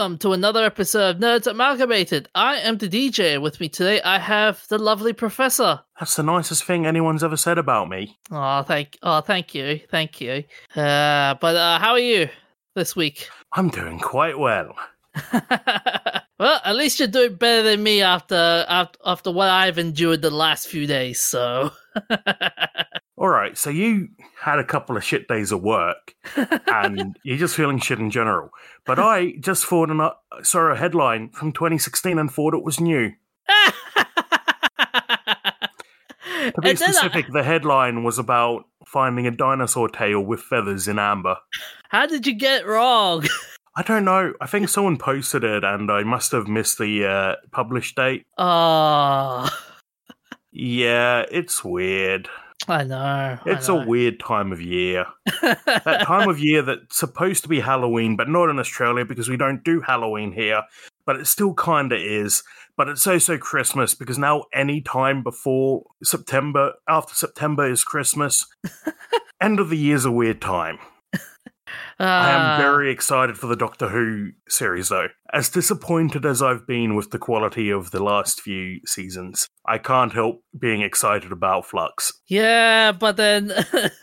welcome to another episode of Nerds Amalgamated. I am the DJ. With me today, I have the lovely Professor. That's the nicest thing anyone's ever said about me. Oh, thank, oh, thank you, thank you. Uh, but uh, how are you this week? I'm doing quite well. well, at least you're doing better than me after after, after what I've endured the last few days. So. All right, so you had a couple of shit days of work, and you're just feeling shit in general. But I just thought an, uh, saw a headline from 2016 and thought it was new. To be then I- specific, the headline was about finding a dinosaur tail with feathers in amber. how did you get wrong? I don't know. I think someone posted it, and I must have missed the uh, publish date. Oh, Yeah, it's weird. I know. I It's a weird time of year. that time of year that's supposed to be Halloween, but not in Australia because we don't do Halloween here. But it still kind of is. But it's also Christmas because now any time before September, after September is Christmas. End of the year's a weird time. I am Ah. very excited for the Doctor Who series, though. As disappointed as I've been with the quality of the last few seasons, I can't help being excited about Flux. Yeah, but then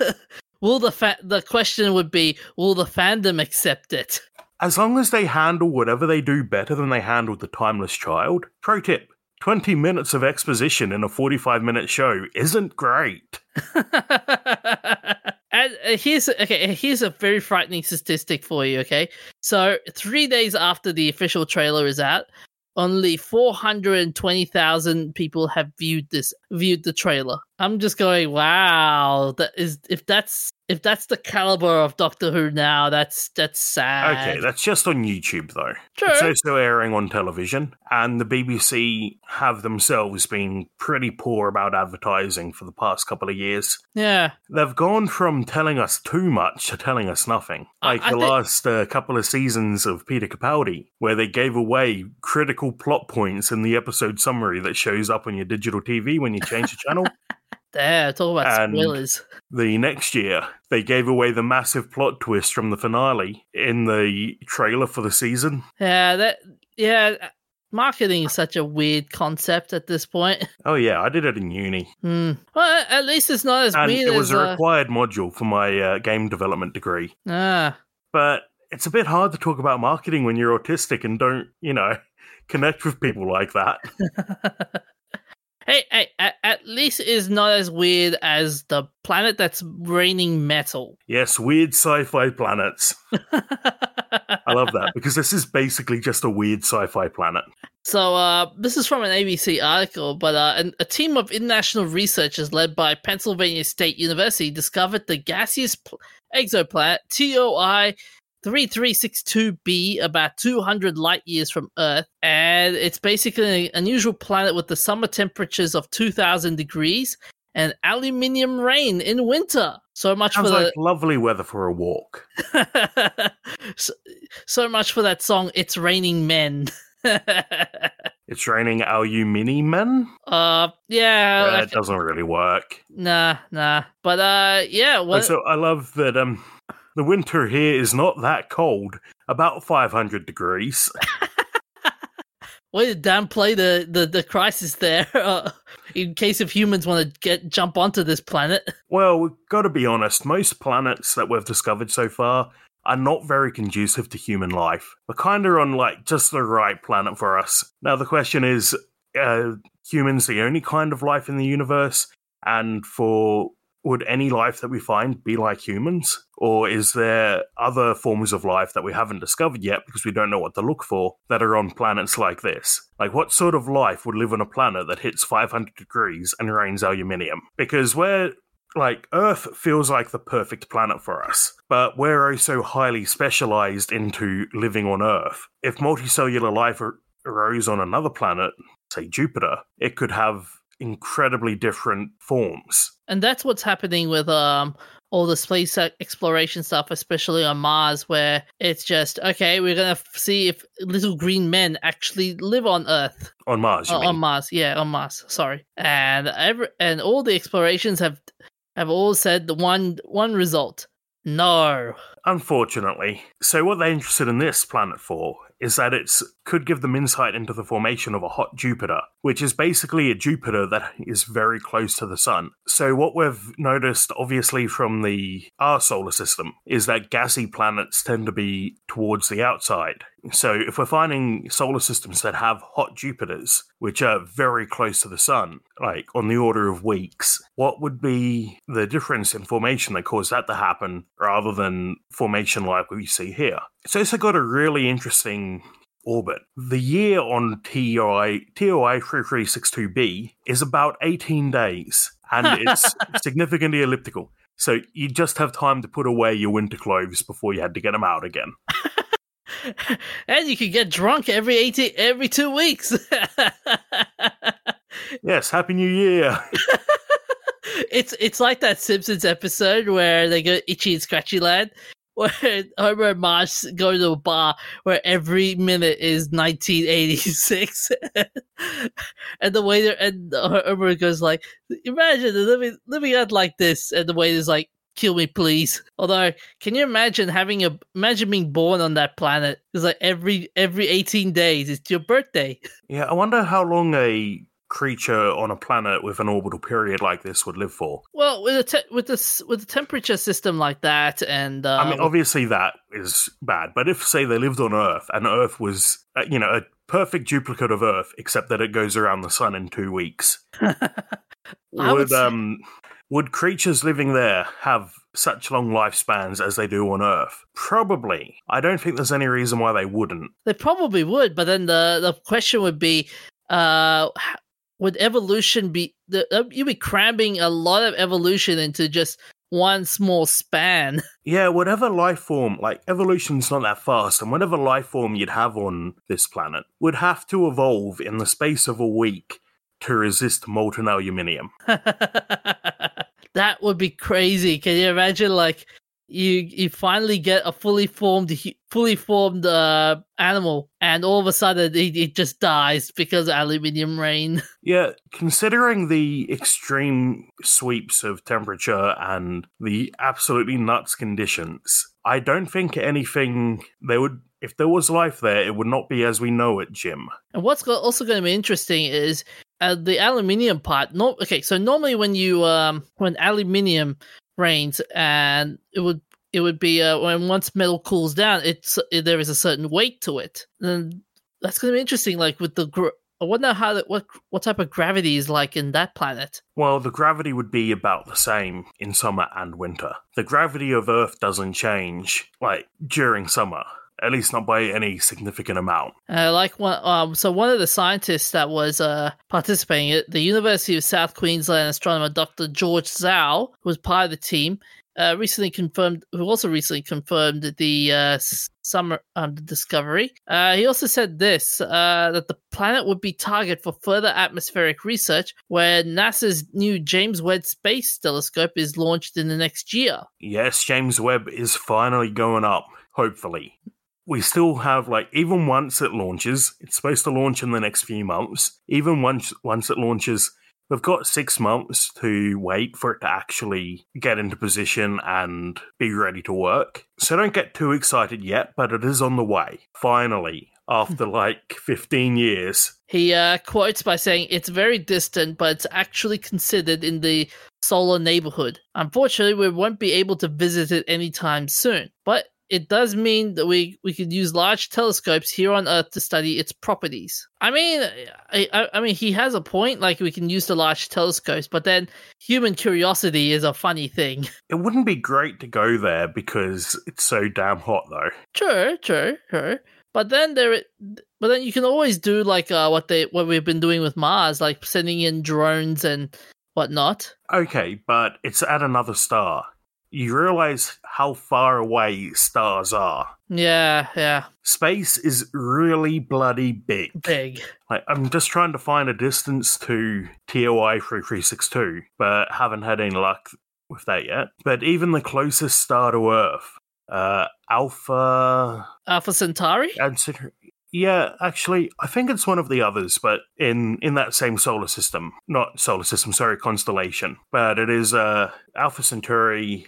will the fa- the question would be will the fandom accept it? As long as they handle whatever they do better than they handled The Timeless Child. Pro tip 20 minutes of exposition in a 45 minute show isn't great. uh, here's okay. Here's a very frightening statistic for you. Okay, so three days after the official trailer is out, only four hundred twenty thousand people have viewed this viewed the trailer. I'm just going, wow. That is if that's if that's the caliber of Doctor Who now, that's that's sad. Okay, that's just on YouTube though. True. It's also airing on television, and the BBC have themselves been pretty poor about advertising for the past couple of years. yeah. They've gone from telling us too much to telling us nothing. I- Like I the think- last uh, couple of seasons of Peter Capaldi, where they gave away critical plot points in the episode summary that shows up on your digital TV when you change the channel. There, talk about And- spoilers. The next year, they gave away the massive plot twist from the finale in the trailer for the season. Yeah, that yeah. Marketing is such a weird concept at this point. Oh, yeah, I did it in uni. Hmm. Well, at least it's not as And weird it was as a uh, required module for my uh, game development degree. ah. But it's a bit hard to talk about marketing when you're autistic and don't, you know, connect with people like that. Hey, hey, at, at least it's not as weird as the planet that's raining metal. Yes, weird sci fi planets. I love that because this is basically just a weird sci fi planet. So, uh, this is from an ABC article, but uh, an, a team of international researchers led by Pennsylvania State University discovered the gaseous pl- exoplanet TOI 3362b about 200 light years from Earth. And it's basically an unusual planet with the summer temperatures of 2000 degrees and aluminium rain in winter. So much Sounds for like lovely weather for a walk. so, so much for that song, It's Raining Men. It's raining alumini men. Uh, yeah, That doesn't really work. nah, nah. But uh, yeah. Also, I love that um, the winter here is not that cold, about 500 degrees. way to downplay the the, the crisis there. Uh, in case if humans want to get jump onto this planet. Well, we've got to be honest, most planets that we've discovered so far are not very conducive to human life. We're kind of on like just the right planet for us. Now, the question is uh, humans the only kind of life in the universe? And for would any life that we find be like humans? Or is there other forms of life that we haven't discovered yet because we don't know what to look for that are on planets like this? Like, what sort of life would live on a planet that hits 500 degrees and rains aluminium? Because we're like Earth feels like the perfect planet for us, but we're oh also highly specialized into living on Earth. If multicellular life arose on another planet, say Jupiter, it could have incredibly different forms. And that's what's happening with um all the space e- exploration stuff, especially on Mars, where it's just okay. We're gonna see if little green men actually live on Earth. On Mars, you Uh, mean? on Mars, yeah, on Mars. Sorry, and every and all the explorations have have all said the one one result: no. Unfortunately. So, what they're interested in this planet for is that it's could give them insight into the formation of a hot Jupiter, which is basically a Jupiter that is very close to the sun. So what we've noticed obviously from the our solar system is that gassy planets tend to be towards the outside. So if we're finding solar systems that have hot Jupiters, which are very close to the sun, like on the order of weeks, what would be the difference in formation that caused that to happen rather than formation like we see here? So it's got a really interesting orbit. The year on TOI, TOI 3362b is about 18 days, and it's significantly elliptical. So you just have time to put away your winter clothes before you had to get them out again. and you can get drunk every 18 every 2 weeks. yes, happy new year. it's it's like that Simpsons episode where they go itchy and scratchy land where Homer and Marge go to a bar where every minute is 1986, and the waiter and Homer goes like, "Imagine living living out like this," and the waiter's like, "Kill me, please." Although, can you imagine having a imagine being born on that planet? It's like every every 18 days, it's your birthday. Yeah, I wonder how long a creature on a planet with an orbital period like this would live for. Well, with a te- with this with a temperature system like that, and uh, I mean, obviously that is bad. But if say they lived on Earth and Earth was, uh, you know, a perfect duplicate of Earth, except that it goes around the sun in two weeks, would, would um would creatures living there have such long lifespans as they do on Earth? Probably. I don't think there's any reason why they wouldn't. They probably would, but then the the question would be, uh, would evolution be the, uh, you'd be cramming a lot of evolution into just one small span. Yeah, whatever life form, like evolution's not that fast, and whatever life form you'd have on this planet would have to evolve in the space of a week to resist molten aluminium. that would be crazy. Can you imagine, like, you you finally get a fully formed fully formed uh, animal and all of a sudden it, it just dies because of aluminium rain. Yeah considering the extreme sweeps of temperature and the absolutely nuts conditions i don't think anything they would if there was life there it would not be as we know it jim. And what's also going to be interesting is uh, the aluminium part no okay so normally when you um when aluminium rains and it would it would be uh, when once metal cools down it's it, there is a certain weight to it and that's going to be interesting like with the gr- I wonder how that, what what type of gravity is like in that planet. Well, the gravity would be about the same in summer and winter. The gravity of Earth doesn't change like during summer at least not by any significant amount. Uh, like one, um, so one of the scientists that was uh, participating at the University of South Queensland astronomer Dr. George Zhao who was part of the team. Uh, recently confirmed, who also recently confirmed the uh, summer um, the discovery. Uh, he also said this uh, that the planet would be target for further atmospheric research, where NASA's new James Webb Space Telescope is launched in the next year. Yes, James Webb is finally going up. Hopefully, we still have like even once it launches, it's supposed to launch in the next few months. Even once once it launches, we've got six months to wait for it to actually get into position and be ready to work. So don't get too excited yet, but it is on the way. Finally, after like 15 years. He uh, quotes by saying, It's very distant, but it's actually considered in the solar neighborhood. Unfortunately, we won't be able to visit it anytime soon, but it does mean that we we could use large telescopes here on Earth to study its properties. I mean, I, I mean, he has a point. Like we can use the large telescopes, but then human curiosity is a funny thing. It wouldn't be great to go there because it's so damn hot, though. True, true, true. But then there, but then you can always do like uh, what they what we've been doing with Mars, like sending in drones and whatnot. Okay, but it's at another star you realize how far away stars are. Yeah, yeah. Space is really bloody big. Big. Like, I'm just trying to find a distance to TOI 3362, but haven't had any luck with that yet. But even the closest star to Earth, uh, Alpha. Alpha Centauri? Centauri. Yeah, actually, I think it's one of the others, but in in that same solar system, not solar system, sorry, constellation. But it is uh, Alpha Centauri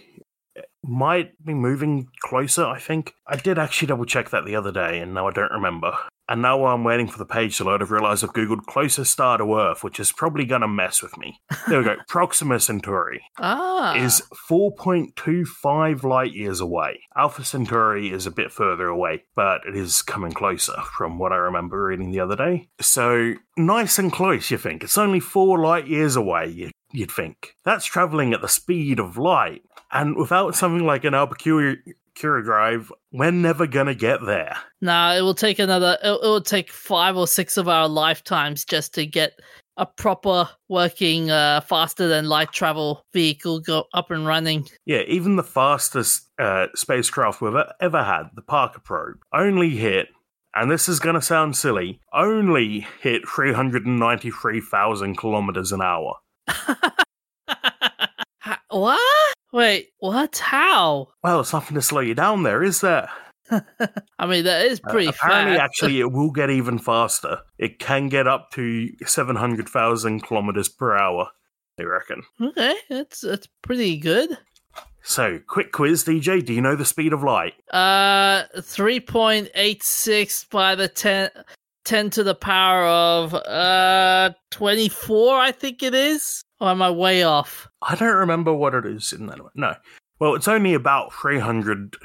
might be moving closer, I think. I did actually double check that the other day, and now I don't remember. And now while I'm waiting for the page to load, I've realized I've Googled closest star to Earth, which is probably going to mess with me. There we go. Proxima Centauri Ah. is 4.25 light years away. Alpha Centauri is a bit further away, but it is coming closer from what I remember reading the other day. So nice and close, you think. It's only four light years away, you, you'd think. That's traveling at the speed of light. And without something like an Albuquerque drive, we're never going to get there. Nah, it will take another. It, it will take five or six of our lifetimes just to get a proper working, uh, faster than light travel vehicle go up and running. Yeah, even the fastest uh, spacecraft we've ever had, the Parker probe, only hit, and this is going to sound silly, only hit 393,000 kilometers an hour. What? Wait, what? How? Well, it's nothing to slow you down there, is there? I mean, that is Uh, pretty apparently, fast. actually, it will get even faster. It can get up to 700,000 kilometers per hour, they reckon. okay, that's that's pretty good. So, quick quiz, DJ. Do you know the speed of light? Uh, three point eight six by the 10, 10 to the power of uh twenty four. I think it is. Or am I way off? I don't remember what it is in that. No. Well, it's only about 300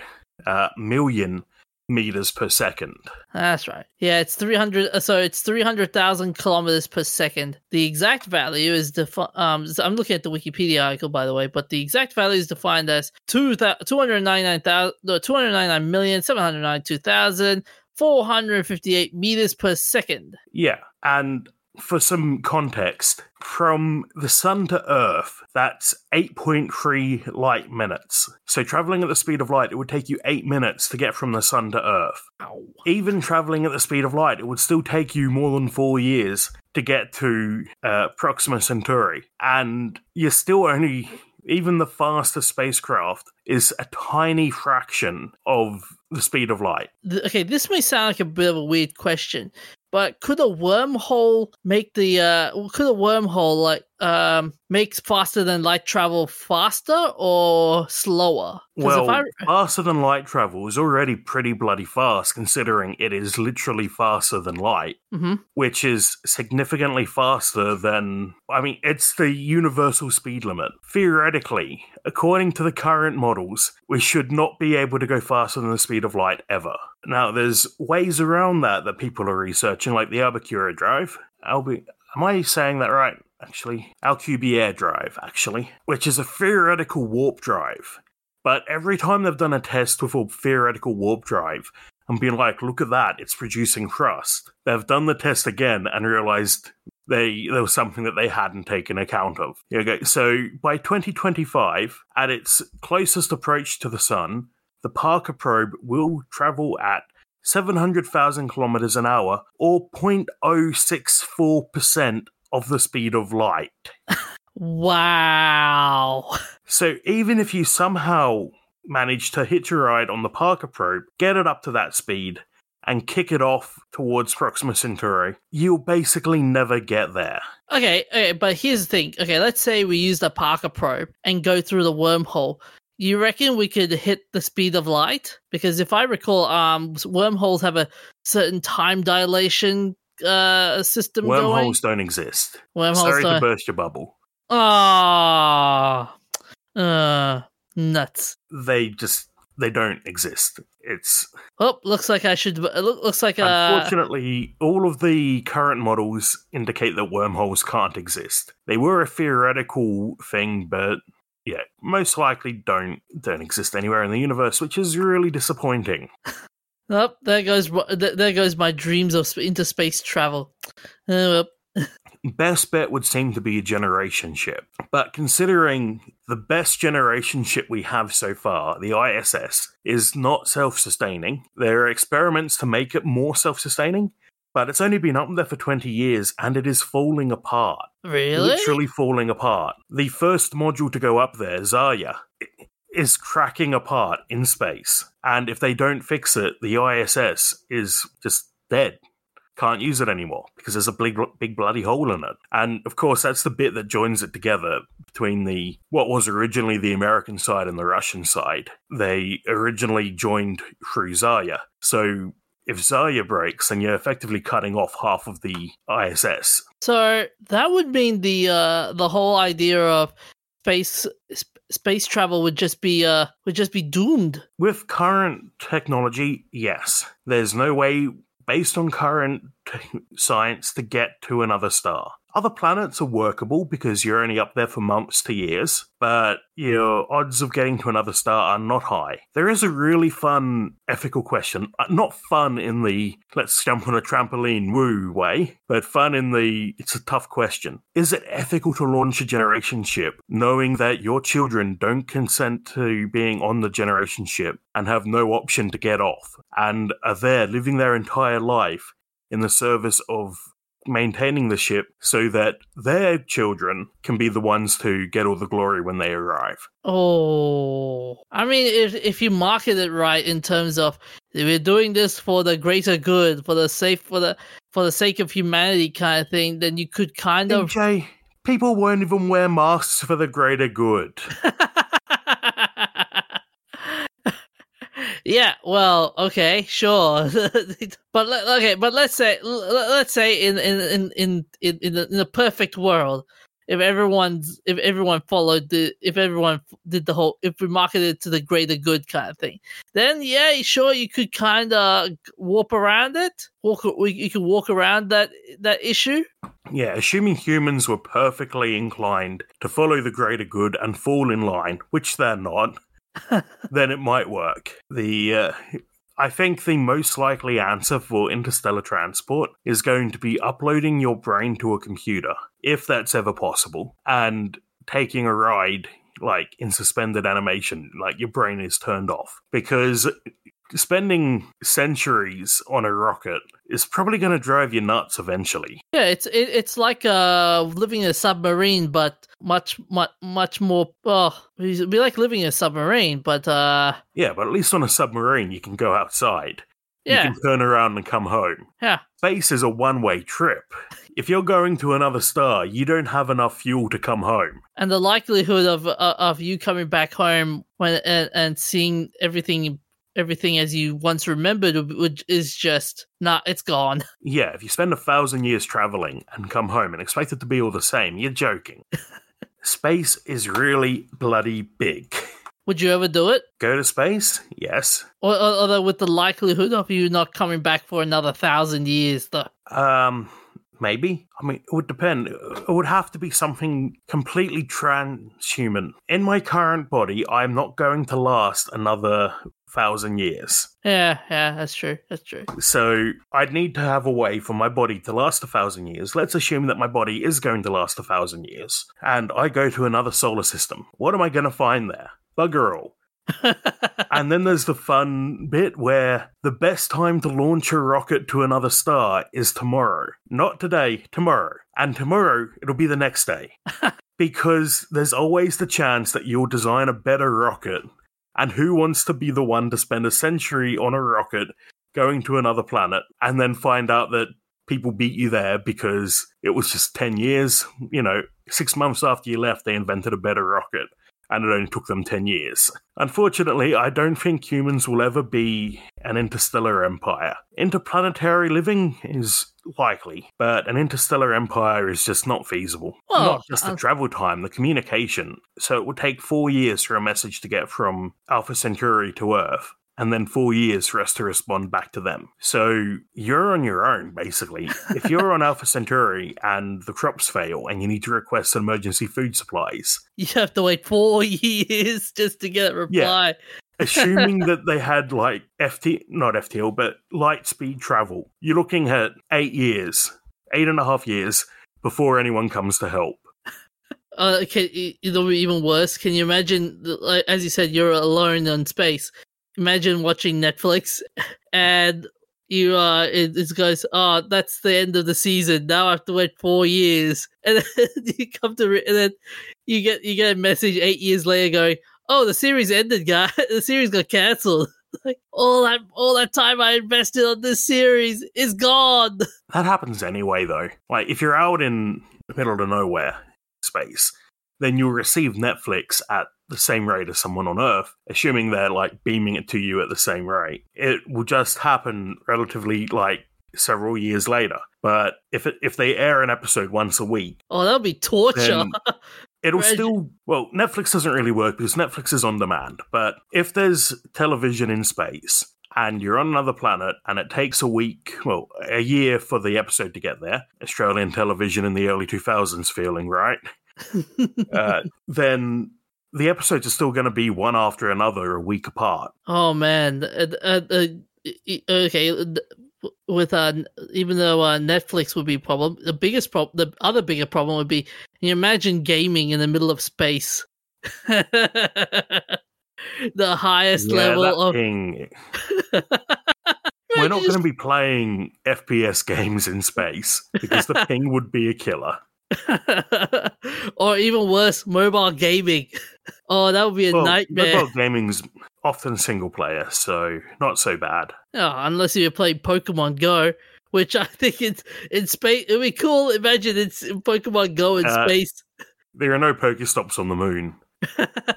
uh, million meters per second. That's right. Yeah, it's 300 uh, so it's 300,000 kilometers per second. The exact value is defi- um I'm looking at the Wikipedia article by the way, but the exact value is defined as 2 299,000 no, 299,792,458 meters per second. Yeah. And for some context, from the sun to Earth, that's 8.3 light minutes. So, traveling at the speed of light, it would take you 8 minutes to get from the sun to Earth. Ow. Even traveling at the speed of light, it would still take you more than four years to get to uh, Proxima Centauri. And you're still only. Even the fastest spacecraft is a tiny fraction of the speed of light. Okay, this may sound like a bit of a weird question, but could a wormhole make the uh could a wormhole like um makes faster than light travel faster or slower? Well, I, faster than light travel is already pretty bloody fast, considering it is literally faster than light, Mhm. which is significantly faster than. I mean, it's the universal speed limit. Theoretically, according to the current models, we should not be able to go faster than the speed of light ever. Now, there's ways around that that people are researching, like the Albuquerque drive. Albu- Am I saying that right? Actually, Alcubierre drive, actually, which is a theoretical warp drive. But every time they've done a test with a theoretical warp drive and been like, look at that, it's producing thrust, they've done the test again and realized they there was something that they hadn't taken account of. Okay, so by 2025, at its closest approach to the sun, the Parker probe will travel at 700,000 kilometers an hour or 0.064% of the speed of light. wow. So even if you somehow manage to hitch a ride on the Parker probe, get it up to that speed, and kick it off towards Proxima Centauri, you'll basically never get there. Okay, okay, but here's the thing. Okay, let's say we use the Parker probe and go through the wormhole. You reckon we could hit the speed of light? Because if I recall, um, wormholes have a certain time dilation uh system going. Wormholes don't exist. Wormholes Sorry to don't. burst your bubble. Ah, uh, nuts. They just they don't exist. It's Oh, looks like I should. It look, looks like uh, unfortunately all of the current models indicate that wormholes can't exist. They were a theoretical thing, but yeah, most likely don't don't exist anywhere in the universe, which is really disappointing. oh, there goes th- there goes my dreams of sp- interspace travel. Uh, well, Best bet would seem to be a generation ship. But considering the best generation ship we have so far, the ISS, is not self sustaining, there are experiments to make it more self sustaining, but it's only been up there for 20 years and it is falling apart. really? Literally falling apart. The first module to go up there, Zarya, is cracking apart in space. And if they don't fix it, the ISS is just dead. can't use it anymore because there's a big, big bloody hole in it. And of course, that's the bit that joins it together between the what was originally the American side and the Russian side. They originally joined through Zarya. So if Zarya breaks, then you're effectively cutting off half of the ISS. So that would mean the uh, the whole idea of space sp- space travel would just be uh would just be doomed. With current technology, yes. There's no way based on current science to get to another star. Other planets are workable because you're only up there for months to years, but your odds of getting to another star are not high. There is a really fun ethical question. Uh, Not fun in the let's jump on a trampoline woo way, but fun in the it's a tough question. Is it ethical to launch a generation ship knowing that your children don't consent to being on the generation ship and have no option to get off and are there living their entire life in the service of maintaining the ship so that their children can be the ones to get all the glory when they arrive. Oh, I mean, if if you market it right in terms of we're doing this for the greater good, for the safe, for the for the sake of humanity, kind of thing, then you could kind of. DJ, people won't even wear masks for the greater good. yeah, well, okay, sure, but okay, but let's say let's say in in in in in in the, perfect world, if everyone's if everyone followed the if everyone did the whole if we marketed to the greater good kind of thing, then yeah, sure, you could kind of warp around it. Walk, you could walk around that that issue. Yeah, assuming humans were perfectly inclined to follow the greater good and fall in line, which they're not, then it might work. The uh, I think the most likely answer for interstellar transport is going to be uploading your brain to a computer, if that's ever possible, and taking a ride like in suspended animation, like your brain is turned off. Because spending centuries on a rocket is probably going to drive you nuts eventually. Yeah, it's it, it's like uh living in a submarine, but much much much more. Oh, it'd be like living in a submarine, but uh, Yeah, but at least on a submarine, you can go outside. yeah, You can turn around and come home. yeah. Space is a one way trip. If you're going to another star, you don't have enough fuel to come home. And the likelihood of uh, of you coming back home when and, and seeing everything everything as you once remembered would, is just nah, it's gone. Yeah, if you spend a thousand years traveling and come home and expect it to be all the same, you're joking. Space is really bloody big. Would you ever do it? Go to space? Yes. Or, or, although with the likelihood of you not coming back for another thousand years, though. Um, maybe. I mean, it would depend. It would have to be something completely transhuman. In my current body, I'm not going to last another thousand years. Yeah, yeah, that's true. That's true. So I'd need to have a way for my body to last a thousand years. Let's assume that my body is going to last a thousand years, and I go to another solar system. What am I going to find there? Bugger all. And then there's the fun bit where the best time to launch a rocket to another star is tomorrow. Not today, tomorrow. And tomorrow, it'll be the next day. because there's always the chance that you'll design a better rocket. And who wants to be the one to spend a century on a rocket going to another planet and then find out that people beat you there because it was just 10 years? You know, six months after you left, they invented a better rocket and it only took them 10 years. Unfortunately, I don't think humans will ever be an interstellar empire. Interplanetary living is likely, but an interstellar empire is just not feasible. Well, not just the um, travel time, the communication. So it would take four years for a message to get from Alpha Centauri to Earth. And then four years for us to respond back to them. So you're on your own, basically. if you're on Alpha Centauri and the crops fail and you need to request emergency food supplies, You have to wait four years just to get a reply. assuming that they had like FT, not FTL, but light speed travel, you're looking at eight years, eight and a half years before anyone comes to help. Uh, can, it'll be even worse. Can you imagine, like, as you said, you're alone in space. Imagine watching Netflix and you uh it, it goes oh that's the end of the season now i have to wait four years and then you come to re- and then you get you get a message eight years later going oh the series ended guy the series got cancelled like all that all that time I invested on this series is gone. That happens anyway, though. Like, if you're out in the middle of nowhere space, then you'll receive Netflix at the same rate as someone on Earth, assuming they're like beaming it to you at the same rate. It will just happen relatively like several years later. But if it, if they air an episode once a week, Oh, that'll be torture. It'll still well netflix doesn't really work because netflix is on demand but if there's television in space and you're on another planet and it takes a week well a year for the episode to get there australian television in the early 2000s feeling right uh, then the episodes are still going to be one after another a week apart oh man. Uh, uh, uh, okay. uh, With uh, even though uh, Netflix would be a problem, the biggest problem, the other bigger problem would be can you imagine gaming in the middle of space. the highest Yeah, level of we're not going to be playing fps games in space because the ping would be a killer or even worse, mobile gaming. Oh, that would be a well, nightmare. mobile gaming's often single player so not so bad Oh, unless you're playing Pokemon Go, which I think it's in space. It'd be cool. Imagine it's Pokemon Go in Uh, space. there are no Pokestops on the moon.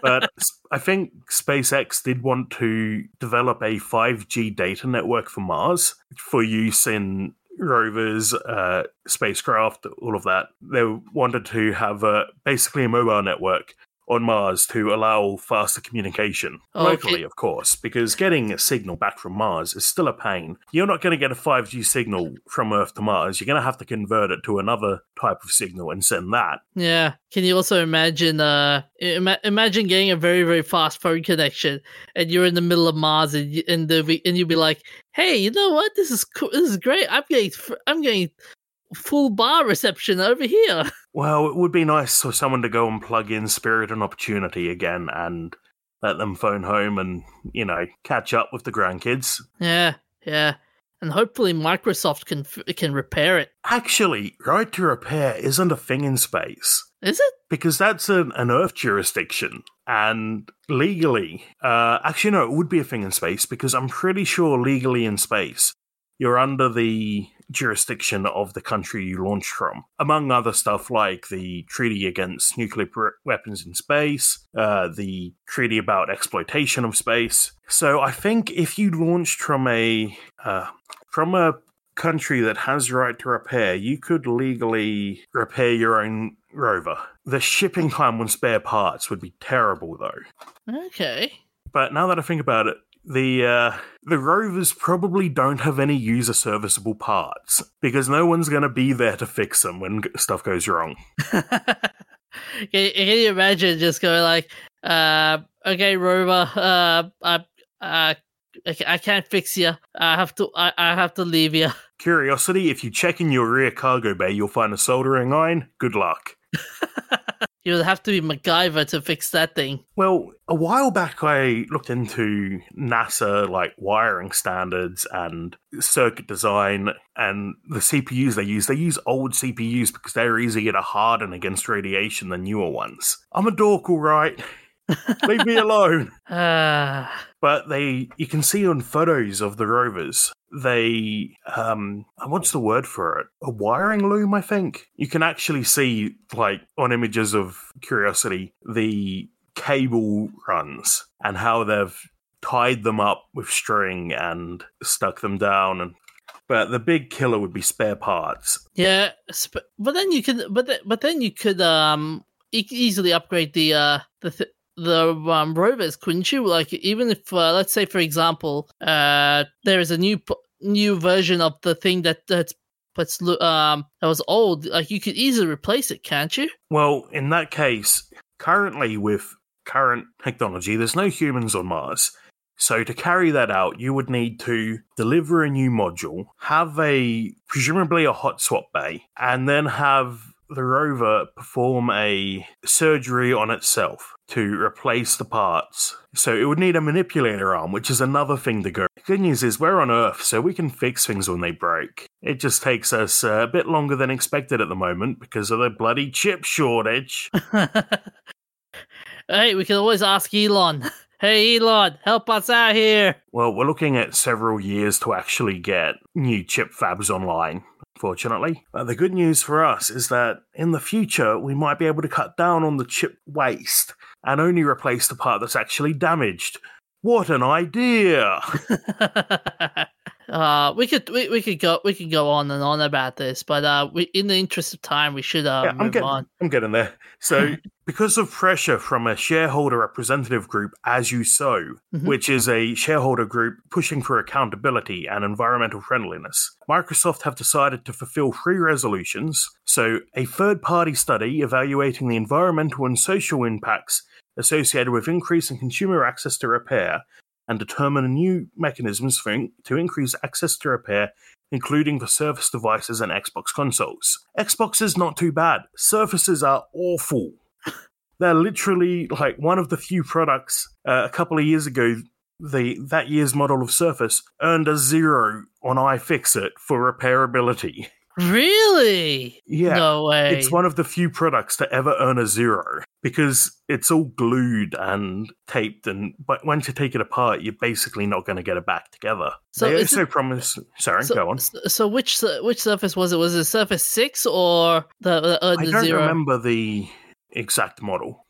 But I think SpaceX did want to develop a 5G data network for Mars for use in rovers, uh, spacecraft, all of that. They wanted to have uh, basically a mobile network on Mars to allow faster communication. Okay. Locally, of course, because getting a signal back from Mars is still a pain. You're not going to get a 5G signal from Earth to Mars. You're going to have to convert it to another type of signal and send that. Yeah. Can you also imagine? Uh, ima- imagine getting a very very fast phone connection, and you're in the middle of Mars, and you, and the and you'll be like, "Hey, you know what? This is cool. This is great. I'm getting I'm getting full bar reception over here." Well, it would be nice for someone to go and plug in Spirit and Opportunity again and let them phone home and, you know, catch up with the grandkids. yeah. Yeah. And hopefully Microsoft can can repair it. Actually, right to repair isn't a thing in space Is it? because that's an, an Earth jurisdiction. And legally, uh, actually, no, it would be a thing in space because I'm pretty sure legally in space, you're under the jurisdiction of the country you launched from, among other stuff like the Treaty Against Nuclear Weapons in Space, uh, the Treaty about Exploitation of Space. So I think if you launched from a uh, from a country that has right to repair, you could legally repair your own rover. The shipping time on spare parts would be terrible, though. Okay. But now that I think about it, the uh, the rovers probably don't have any user serviceable parts because no one's going to be there to fix them when stuff goes wrong. can, can you imagine just going like, uh, okay, Rover, uh, I, uh, I, I can't fix you. I have to, I, I have to leave you. Curiosity: If you check in your rear cargo bay, you'll find a soldering iron. Good luck. You would have to be MacGyver to fix that thing. Well, a while back, I looked into NASA like wiring standards and circuit design and the CPUs they use. They use old CPUs because they're easier to harden against radiation than newer ones. I'm a dork, all right. Leave me alone. Ah, But they, you can see on photos of the rovers, they, um, what's the word for it? A wiring loom, I think. You can actually see, like, on images of Curiosity, the cable runs and how they've tied them up with string and stuck them down. And but the big killer would be spare parts. yeah, sp- but then you could, but th- but then you could um e- easily upgrade the uh the th- the um, rovers, couldn't you? Like even if uh, let's say for example, uh there is a new new version of the thing that that's that's um that was old, like you could easily replace it, can't you? Well, in that case, currently with current technology, there's no humans on Mars. So to carry that out, you would need to deliver a new module, have a presumably a hot swap bay, and then have the rover perform a surgery on itself to replace the parts. So it would need a manipulator arm, which is another thing to go. The good news is we're on Earth, so we can fix things when they break. It just takes us uh, a bit longer than expected at the moment because of the bloody chip shortage. hey, we can always ask Elon. Hey, Elon, help us out here. Well, we're looking at several years to actually get new chip fabs online, fortunately. But the good news for us is that in the future, we might be able to cut down on the chip waste and only replace the part that's actually damaged. What an idea! uh, we could we, we could go we could go on and on about this, but uh, we in the interest of time, we should uh Yeah, I'm move getting, on. I'm getting there. So, because of pressure from a shareholder representative group, As You Sow, Mhm. which is a shareholder group pushing for accountability and environmental friendliness, Microsoft have decided to fulfill three resolutions. So, a third party study evaluating the environmental and social impacts associated with increasing consumer access to repair and determine new mechanisms for in- to increase access to repair including for Surface devices and Xbox consoles. Xbox is not too bad. Surfaces are awful. They're literally like one of the few products uh, a couple of years ago. The that year's model of Surface earned a zero on iFixit for repairability. Really? Yeah, No way. it's one of the few products to ever earn a zero because it's all glued and taped, and but once you take it apart, you're basically not going to get it back together. So they also promise. Sorry, so, go on. so- So which which surface was it? Was it Surface Six or the, the, uh, I don't zero? remember the exact model.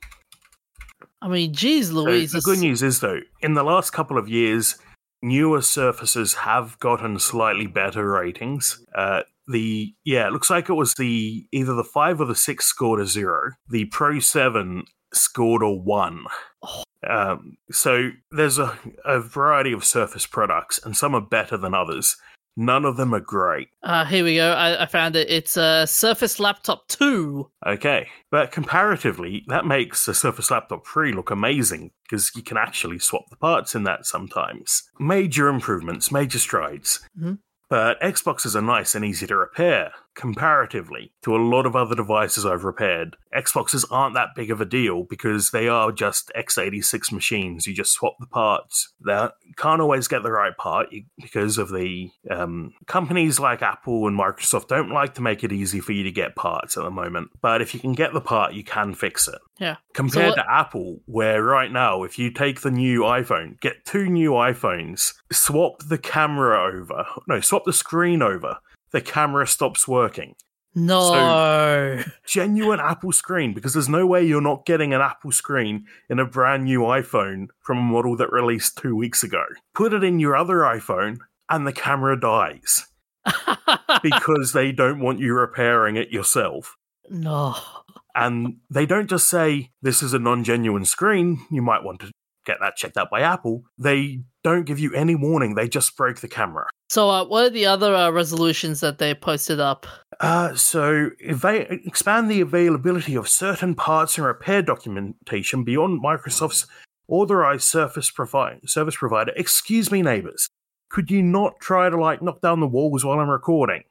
I mean, geez, So Louise. the good news is, though, in the last couple of years, newer surfaces have gotten slightly better ratings. Uh, the yeah, it looks like it was the either the five or the six scored a zero. The Pro Seven scored a one. Oh. Um, so there's a, a variety of Surface products, and some are better than others. None of them are great. Uh, here we go. I, I found it. It's a Surface Laptop Two. Okay, but comparatively, that makes the Surface Laptop 3 look amazing because you can actually swap the parts in that sometimes. Major improvements, major strides. Mhm. But Xboxes are nice and easy to repair, comparatively to a lot of other devices I've repaired. Xboxes aren't that big of a deal because they are just x86 machines. You just swap the parts. They can't always get the right part because of the um, companies like Apple and Microsoft don't like to make it easy for you to get parts at the moment. But if you can get the part, you can fix it. Yeah. Compared what- to Apple, where right now, if you take the new iPhone, get two new iPhones, swap the camera over, no, swap the screen over, the camera stops working. No. Genuine Apple screen, because there's no way you're not getting an Apple screen in a brand new iPhone from a model that released two weeks ago. Put it in your other iPhone, and the camera dies because they don't want you repairing it yourself. no. And they don't just say, this is a non genuine screen, you might want to get that checked out by Apple. They don't give you any warning, they just break the camera. So, uh, what are the other uh, resolutions that they posted up? Uh, so, eva- expand the availability of certain parts and repair documentation beyond Microsoft's authorized service, provi- service provider. Excuse me, neighbors. Could you not try to like knock down the walls while I'm recording?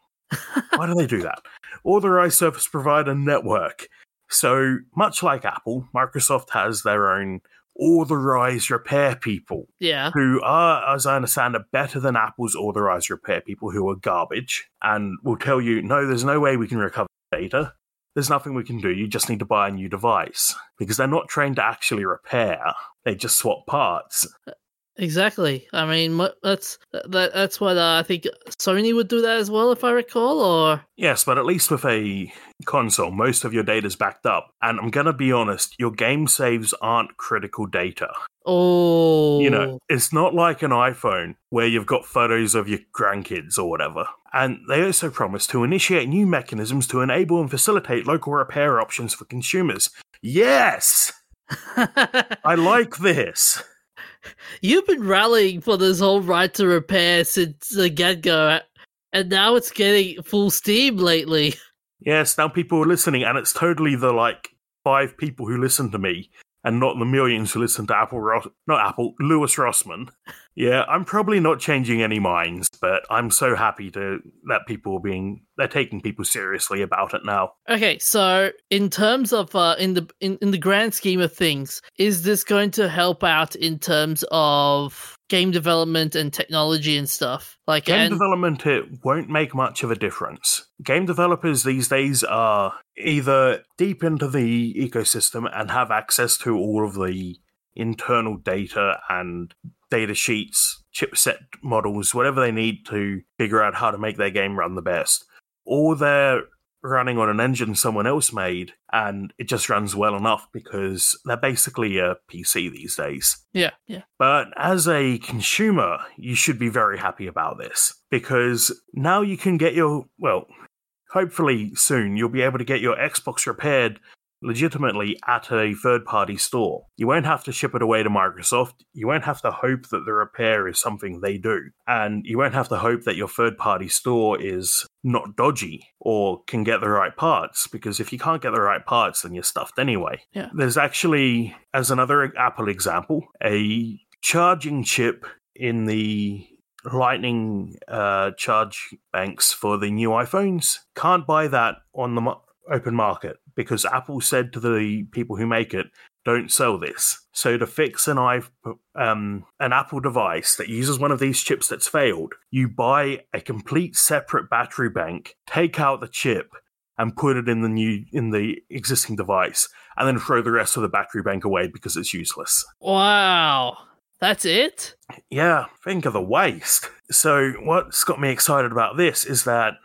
Why do they do that? Authorized service provider network. So, much like Apple, Microsoft has their own authorized repair people Yeah. who are, as I understand it, better than Apple's authorized repair people who are garbage and will tell you, no, there's no way we can recover data. There's nothing we can do. You just need to buy a new device because they're not trained to actually repair. They just swap parts. Exactly. I mean, that's that, that's what uh, I think Sony would do that as well, if I recall. Or Yes, but at least with a console, most of your data's backed up. And I'm going to be honest, your game saves aren't critical data. oh, You know, it's not like an iPhone where you've got photos of your grandkids or whatever. And they also promise to initiate new mechanisms to enable and facilitate local repair options for consumers. Yes! I like this. You've been rallying for this whole right to repair since the get go, and now it's getting full steam lately. Yes, now people are listening, and it's totally the like five people who listen to me and not the millions who listen to Apple not Apple, Louis Rossmann. Yeah, I'm probably not changing any minds, but I'm so happy to that people are being they're taking people seriously about it now. Okay, so in terms of uh, in the in, in the grand scheme of things, is this going to help out in terms of game development and technology and stuff? Like, Game and, development, it won't make much of a difference. Game developers these days are either deep into the ecosystem and have access to all of the internal data and data sheets, chipset models, whatever they need to figure out how to make their game run the best. Or they're running on an engine someone else made and it just runs well enough because they're basically a PC these days. Yeah, yeah. But as a consumer, you should be very happy about this because now you can get your, well, hopefully soon, you'll be able to get your Xbox repaired legitimately at a third party store. You won't have to ship it away to Microsoft. You won't have to hope that the repair is something they do. And you won't have to hope that your third party store is not dodgy or can get the right parts because if you can't get the right parts then you're stuffed anyway. Yeah. There's actually as another Apple example, a charging chip in the lightning uh, charge banks for the new iPhones. Can't buy that on the open market because Apple said to the people who make it, "Don't sell this." So to fix an i um, an Apple device that uses one of these chips that's failed, you buy a complete separate battery bank, take out the chip, and put it in the new in the existing device, and then throw the rest of the battery bank away because it's useless. Wow. That's it? Yeah, think of the waste. So, what's got me excited about this is that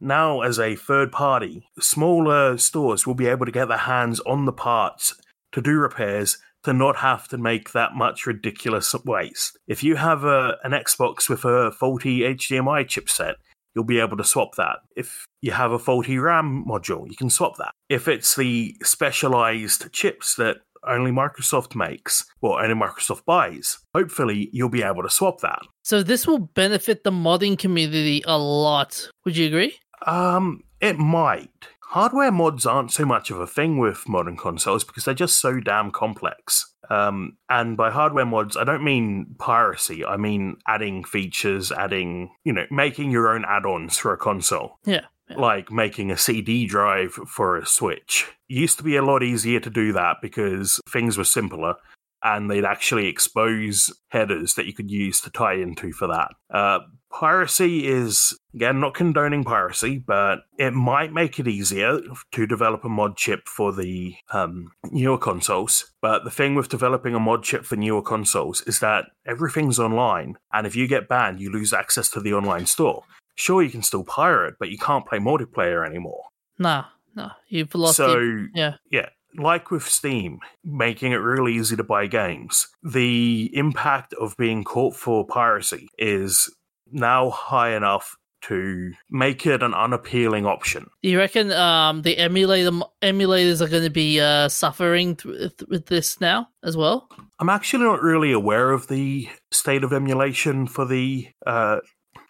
now, as a third party, smaller stores will be able to get their hands on the parts to do repairs to not have to make that much ridiculous waste. If you have a, an Xbox with a faulty HDMI chipset, you'll be able to swap that. If you have a faulty RAM module, you can swap that. If it's the specialized chips that only Microsoft makes, or only Microsoft buys, hopefully you'll be able to swap that. So this will benefit the modding community a lot. Would you agree? Um, it might. Hardware mods aren't so much of a thing with modern consoles because they're just so damn complex. Um, and by hardware mods, I don't mean piracy. I mean adding features, adding, you know, making your own add ons for a console. Yeah. yeah. Like making a CD drive for a Switch. It used to be a lot easier to do that because things were simpler and they'd actually expose headers that you could use to tie into for that. Uh, piracy is, again, not condoning piracy, but it might make it easier to develop a mod chip for the um, newer consoles. But the thing with developing a mod chip for newer consoles is that everything's online, and if you get banned, you lose access to the online store. Sure, you can still pirate, but you can't play multiplayer anymore. Nah, no, you've lost. It. So, yeah, yeah, like with Steam, making it really easy to buy games, the impact of being caught for piracy is now high enough to make it an unappealing option. Do you reckon um, the emulator emulators are going to be uh, suffering th- with this now as well? I'm actually not really aware of the state of emulation for the uh,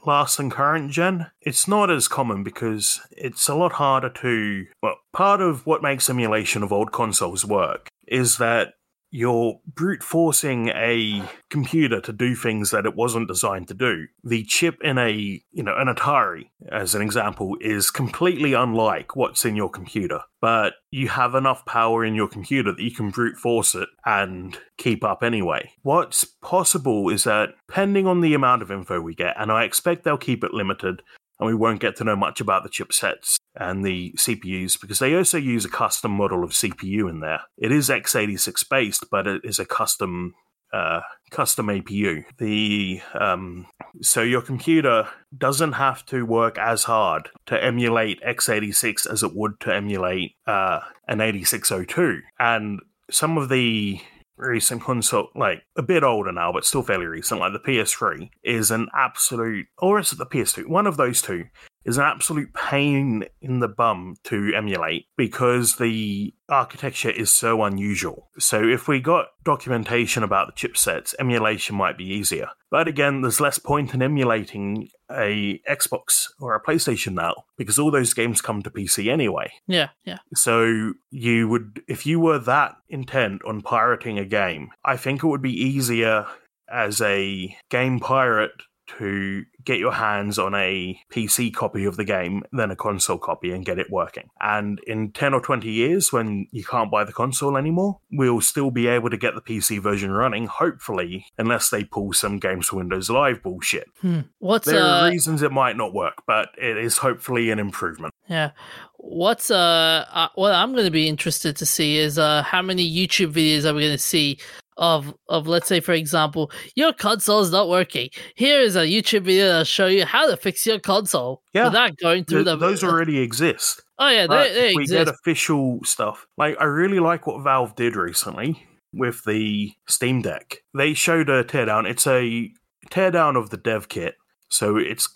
last and current gen. It's not as common because it's a lot harder to. Well, part of what makes emulation of old consoles work is that you're brute forcing a computer to do things that it wasn't designed to do. The chip in a, you know, an Atari, as an example, is completely unlike what's in your computer. But you have enough power in your computer that you can brute force it and keep up anyway. What's possible is that, depending on the amount of info we get, and I expect they'll keep it limited, and we won't get to know much about the chipsets and the CPUs because they also use a custom model of CPU in there. It is x86 based, but it is a custom uh, custom APU. The um, so your computer doesn't have to work as hard to emulate x86 as it would to emulate uh, an 8602. And some of the recent console, like a bit older now, but still fairly recent, like the PS3, is an absolute, or is it the PS2? One of those two is an absolute pain in the bum to emulate because the architecture is so unusual. So if we got documentation about the chipsets, emulation might be easier. But again, there's less point in emulating a Xbox or a PlayStation now because all those games come to PC anyway. Yeah, yeah. So you would if you were that intent on pirating a game, I think it would be easier as a game pirate to get your hands on a PC copy of the game than a console copy and get it working. And in 10 or 20 years, when you can't buy the console anymore, we'll still be able to get the PC version running, hopefully, unless they pull some Games for Windows Live bullshit. Hmm. What's there are uh, reasons it might not work, but it is hopefully an improvement. Yeah. What's uh, uh what I'm going to be interested to see is uh how many YouTube videos are we going to see of of let's say for example your console is not working. Here is a YouTube video that'll show you how to fix your console Yeah. without going through Th- the those already exist. Oh yeah, they, they we exist. get official stuff. Like I really like what Valve did recently with the Steam Deck. They showed a teardown. It's a teardown of the dev kit, so it's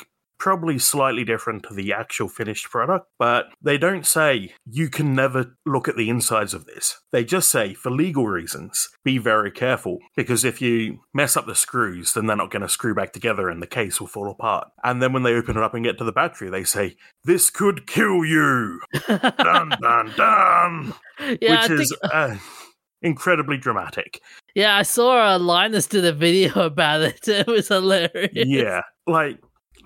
probably slightly different to the actual finished product, but they don't say you can never look at the insides of this. They just say for legal reasons, be very careful because if you mess up the screws, then they're not going to screw back together and the case will fall apart. And then when they open it up and get to the battery, they say this could kill you. dun dun dun yeah, I which think, is uh, incredibly dramatic. yeah, I saw uh, Linus did a video about it. It was hilarious. Yeah, like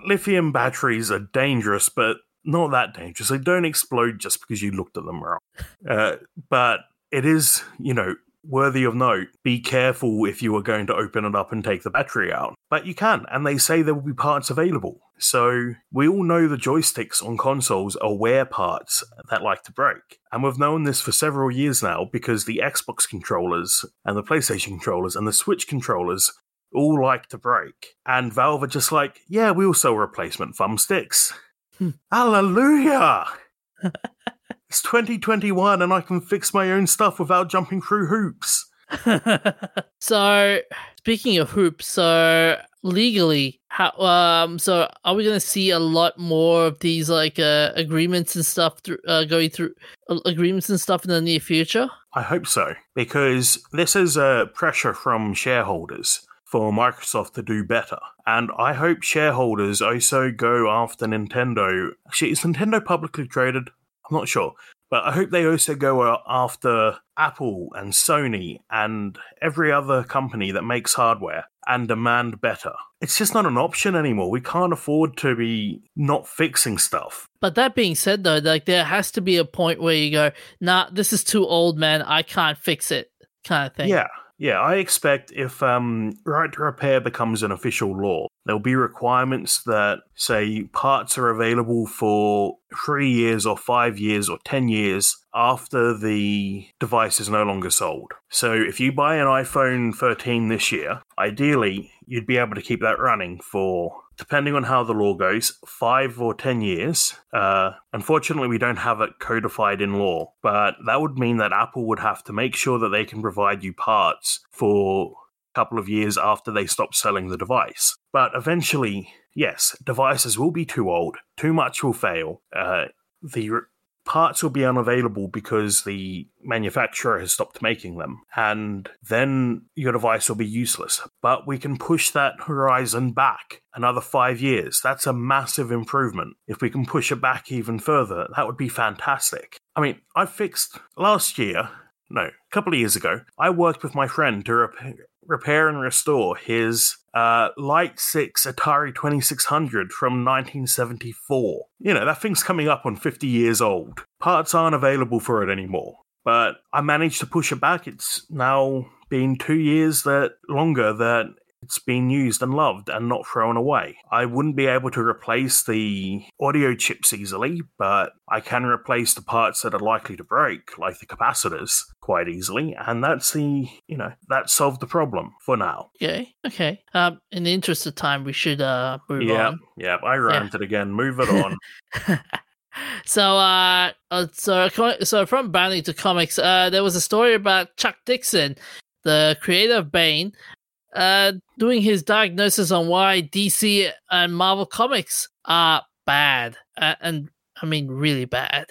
lithium batteries are dangerous, but not that dangerous. They don't explode just because you looked at them wrong. Uh, but it is, you know, worthy of note. Be careful if you are going to open it up and take the battery out. But you can, and they say there will be parts available. So we all know the joysticks on consoles are wear parts that like to break. And we've known this for several years now because the Xbox controllers and the PlayStation controllers and the Switch controllers all like to break. And Valve are just like, yeah, we will sell replacement thumbsticks. Hmm. Hallelujah! it's 2021 and I can fix my own stuff without jumping through hoops. so speaking of hoops, so legally, how um, so are we gonna see a lot more of these like uh, agreements and stuff through uh, going through uh, agreements and stuff in the near future? I hope so, because this is uh, pressure from shareholders for Microsoft to do better. And I hope shareholders also go after Nintendo. Actually, is Nintendo publicly traded? I'm not sure. But I hope they also go uh, after Apple and Sony and every other company that makes hardware and demand better. It's just not an option anymore. We can't afford to be not fixing stuff. But that being said, though, like there has to be a point where you go, "Nah, this is too old, man. I can't fix it," kind of thing. Yeah, yeah. I expect if um, right to repair becomes an official law, there'll be requirements that say parts are available for three years or five years or ten years after the device is no longer sold. So if you buy an iPhone 13 this year, ideally you'd be able to keep that running for depending on how the law goes, five or ten years. Uh, unfortunately, we don't have it codified in law, but that would mean that Apple would have to make sure that they can provide you parts for a couple of years after they stop selling the device. But eventually, yes, devices will be too old, too much will fail. Uh, the parts will be unavailable because the manufacturer has stopped making them, and then your device will be useless. But we can push that horizon back another five years. That's a massive improvement. If we can push it back even further, that would be fantastic. I mean, I fixed last year, no, a couple of years ago, I worked with my friend to repair, repair and restore his uh, Light 6 Atari 2600 from 1974. You know, that thing's coming up on 50 years old. Parts aren't available for it anymore. But I managed to push it back. It's now been two years that longer that it's been used and loved and not thrown away. I wouldn't be able to replace the audio chips easily, but I can replace the parts that are likely to break, like the capacitors, quite easily, and that's the, you know, that solved the problem for now. Okay. Okay. Um, in the interest of time, we should uh move Yeah, on. yeah, Yeah. I ranted again. Move it on. so uh, uh so so from Bounty to comics, uh there was a story about Chuck Dixon, the creator of Bane, uh doing his diagnosis on why DC and Marvel comics are bad. Uh, and I mean really bad.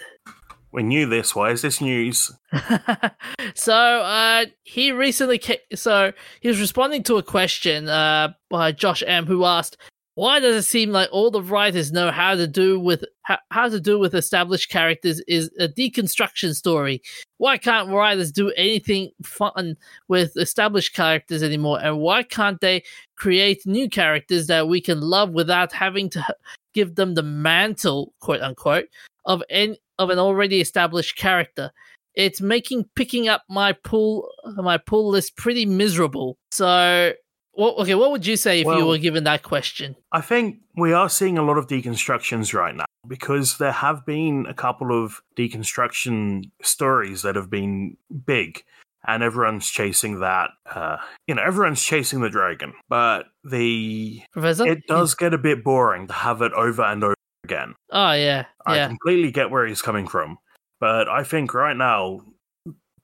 we knew this. Why is this news? so uh he recently ca- so he was responding to a question uh by Josh M who asked why does it seem like all the writers know how to do with how, how to do with established characters is a deconstruction story? Why can't writers do anything fun with established characters anymore? And why can't they create new characters that we can love without having to give them the mantle quote unquote of an of an already established character? It's making picking up my pull my pull list pretty miserable. So, what, okay, what would you say if you were given that question? I think we are seeing a lot of deconstructions right now because there have been a couple of deconstruction stories that have been big. and everyone's chasing that. Uh, you know, everyone's chasing the dragon, but the Professor? it does get a bit boring to have it over and over again. Oh, yeah. I Yeah. completely get where he's coming from, but I think right now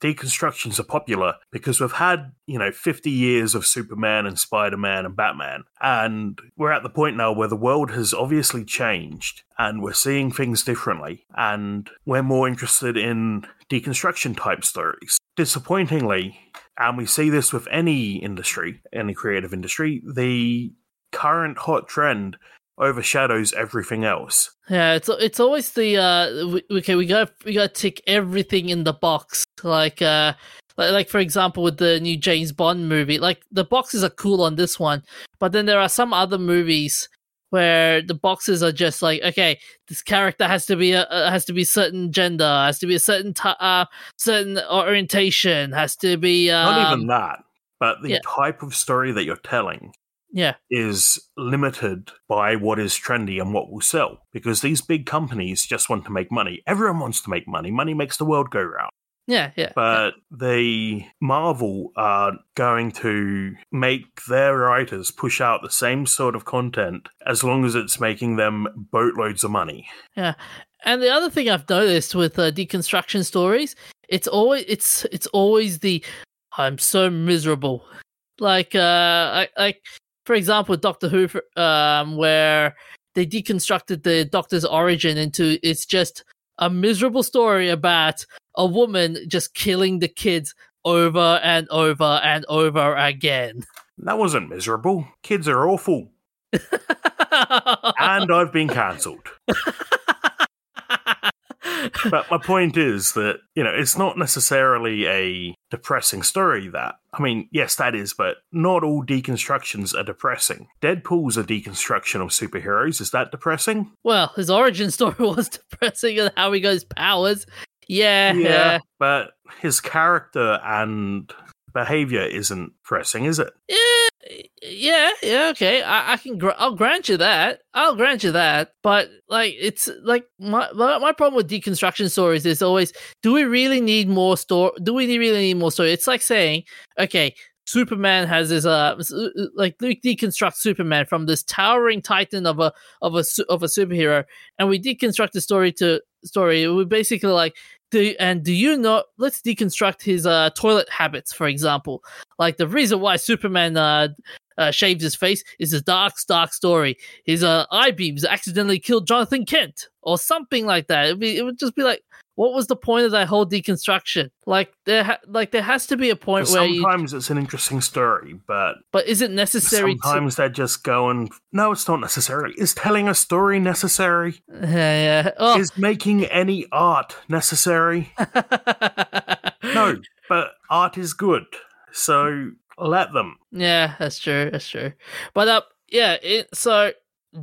deconstructions are popular because we've had, you know, 50 years of Superman and Spider-Man and Batman, and we're at the point now where the world has obviously changed and we're seeing things differently, and we're more interested in deconstruction type stories. Disappointingly, and we see this with any industry, any creative industry, the current hot trend overshadows everything else. Yeah, it's it's always the uh okay we got we got to tick everything in the box like uh like, for example with the new James Bond movie like the boxes are cool on this one but then there are some other movies where the boxes are just like okay this character has to be a uh, has to be certain gender has to be a certain t- uh certain orientation has to be um, Not even that, but the yeah. type of story that you're telling yeah is limited by what is trendy and what will sell because these big companies just want to make money. Everyone wants to make money. Money makes the world go round. Yeah yeah But the Marvel are going to make their writers push out the same sort of content as long as it's making them boatloads of money. Yeah. And the other thing I've noticed with uh, deconstruction stories, it's always it's it's always the I'm so miserable. Like uh I, like for example, Doctor Who, um, where they deconstructed the Doctor's origin into it's just a miserable story about a woman just killing the kids over and over and over again. That wasn't miserable. Kids are awful. And I've been cancelled. but my point is that you know it's not necessarily a depressing story that i mean yes that is but not all deconstructions are depressing deadpool's a deconstruction of superheroes is that depressing well, his origin story was depressing and how he got his powers. Yeah, yeah. but his character and behavior isn't pressing is it Yeah, yeah, yeah. Okay, I, I can. Gr- I'll grant you that. I'll grant you that. But like, it's like my my problem with deconstruction stories is always: Do we really need more story? Do we really need more story? It's like saying, okay, Superman has his uh, uh, like we deconstruct Superman from this towering titan of a of a of a superhero, and we deconstruct the story to story. We basically like. Do, and do you know? Let's deconstruct his uh, toilet habits, for example. Like the reason why Superman uh, uh, shaves his face is a dark, dark story. His uh, eye beams accidentally killed Jonathan Kent, or something like that. It'd be, it would just be like, what was the point of that whole deconstruction? Like there, ha- like there has to be a point where, you, sometimes it's an interesting story but but is it necessary? sometimes they're just going no it's not necessary is telling a story necessary to... Yeah, yeah. Oh. is making any art necessary No, but art is good. So let them. Yeah, that's true. That's true. But uh, yeah. It, so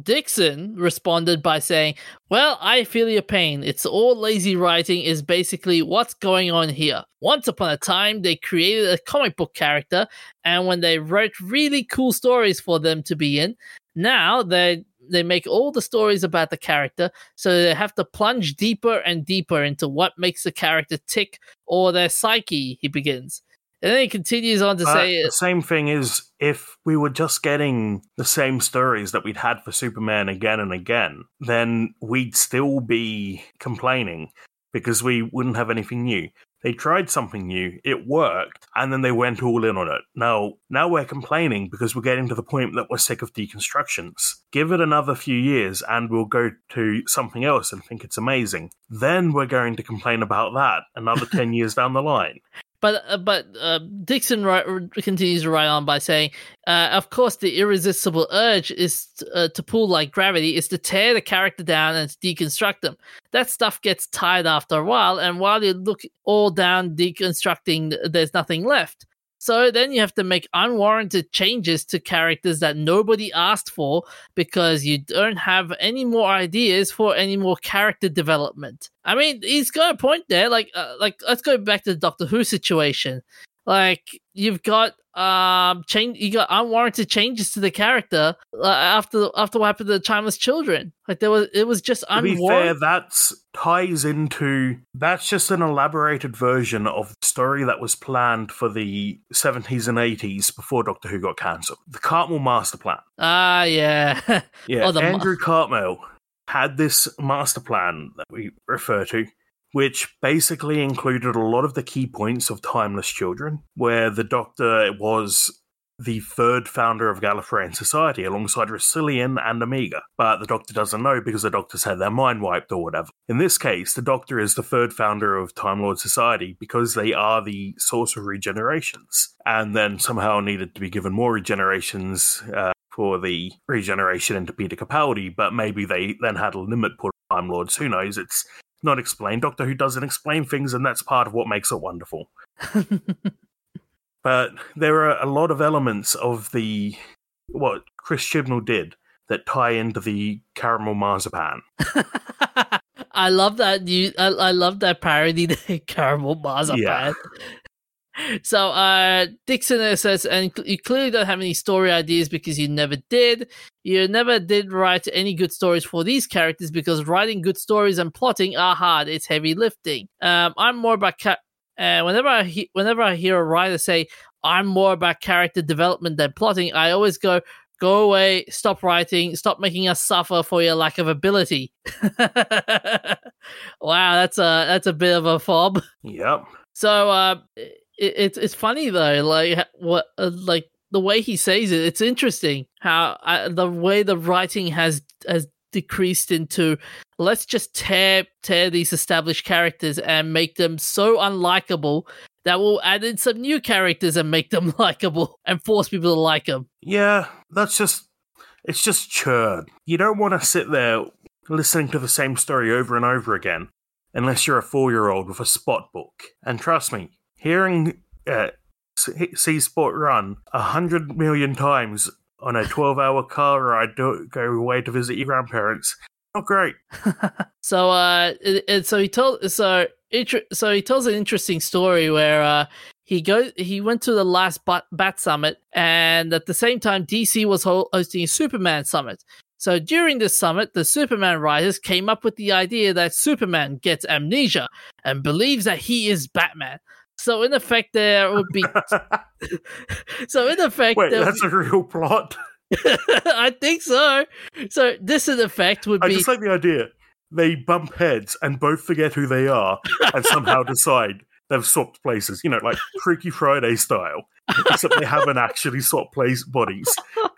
Dixon responded by saying, "Well, I feel your pain. It's all lazy writing. Is basically what's going on here. Once upon a time, they created a comic book character, and when they wrote really cool stories for them to be in, now they." They make all the stories about the character, so they have to plunge deeper and deeper into what makes the character tick or their psyche. He begins, and then he continues on to But say, the same thing is if we were just getting the same stories that we'd had for Superman again and again, then we'd still be complaining because we wouldn't have anything new. They tried something new, it worked, and then they went all in on it. Now, now we're complaining because we're getting to the point that we're sick of deconstructions. Give it another few years and we'll go to something else and think it's amazing. Then we're going to complain about that another 10 years down the line. But uh, but uh, Dixon ri- continues to write on by saying, uh, "Of course, the irresistible urge is uh, to pull like gravity is to tear the character down and deconstruct them. That stuff gets tired after a while, and while you look all down deconstructing, there's nothing left. So then you have to make unwarranted changes to characters that nobody asked for because you don't have any more ideas for any more character development. I mean, he's got a point there. Like, uh, like let's go back to the Doctor Who situation. Like, you've got um change you got unwarranted changes to the character uh, after after what happened to the Timeless Children. Like there was it was just To be fair, unwarranted. that's ties into that's just an elaborated version of the story that was planned for the 70s and 80s before Doctor Who got cancelled. The Cartmel master plan. Ah, yeah. Yeah, Oh, the ma- Andrew Cartmel had this master plan that we refer to, which basically included a lot of the key points of Timeless Children, where the Doctor was the third founder of Gallifreyan Society alongside Rassilon and Omega. But the Doctor doesn't know because the Doctors had their mind wiped or whatever. In this case, the Doctor is the third founder of Time Lord Society because they are the source of regenerations, and then somehow needed to be given more regenerations uh, for the regeneration into Peter Capaldi, but maybe they then had a limit put on Time Lords. Who knows? It's not explain. Doctor Who doesn't explain things, and that's part of what makes it wonderful. But there are a lot of elements of the what Chris Chibnall did that tie into the caramel marzipan. I love that you. I, I love that parody, the caramel marzipan. Yeah. So, uh, Dixon says, and you clearly don't have any story ideas because you never did. You never did write any good stories for these characters because writing good stories and plotting are hard. It's heavy lifting. Um, I'm more about ca- uh, whenever I he- whenever I hear a writer say I'm more about character development than plotting, I always go, "Go away! Stop writing! Stop making us suffer for your lack of ability." wow, that's a that's a bit of a fob. Yep. So uh, it, it's it's funny though, like what uh, like the way he says it. It's interesting how uh, the way the writing has has decreased into let's just tear tear these established characters and make them so unlikable that we'll add in some new characters and make them likable and force people to like them. Yeah, that's just it's just churn. You don't want to sit there listening to the same story over and over again unless you're a four-year-old with a spot book. And trust me, hearing uh, Sport run a hundred million times on a twelve-hour car ride to go away to visit your grandparents, not great. So uh, it, so he told so so he tells an interesting story where uh he goes he went to the last bat, bat summit and at the same time DC was hosting a Superman summit. So during this summit, the Superman writers came up with the idea that Superman gets amnesia and believes that he is Batman. So in effect, there would be. so in effect, Wait, that's a real plot. I think so. So this in effect would I be. I just like the idea. They bump heads and both forget who they are and somehow decide they've swapped places. You know, like Freaky Friday style. Except they haven't actually swapped place bodies.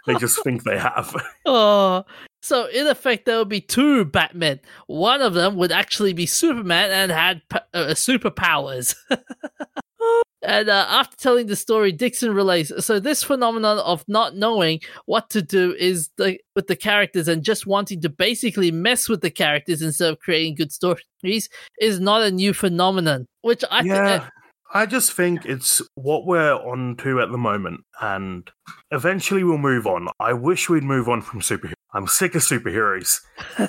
They just think they have. Oh, so in effect, there would be two Batmen. One of them would actually be Superman and had uh, superpowers. and uh, after telling the story, Dixon relates. So this phenomenon of not knowing what to do is the with the characters and just wanting to basically mess with the characters instead of creating good stories is not a new phenomenon. Which I think. yeah. I just think it's what we're on to at the moment, and eventually we'll move on. I wish we'd move on from superheroes. I'm sick of superheroes,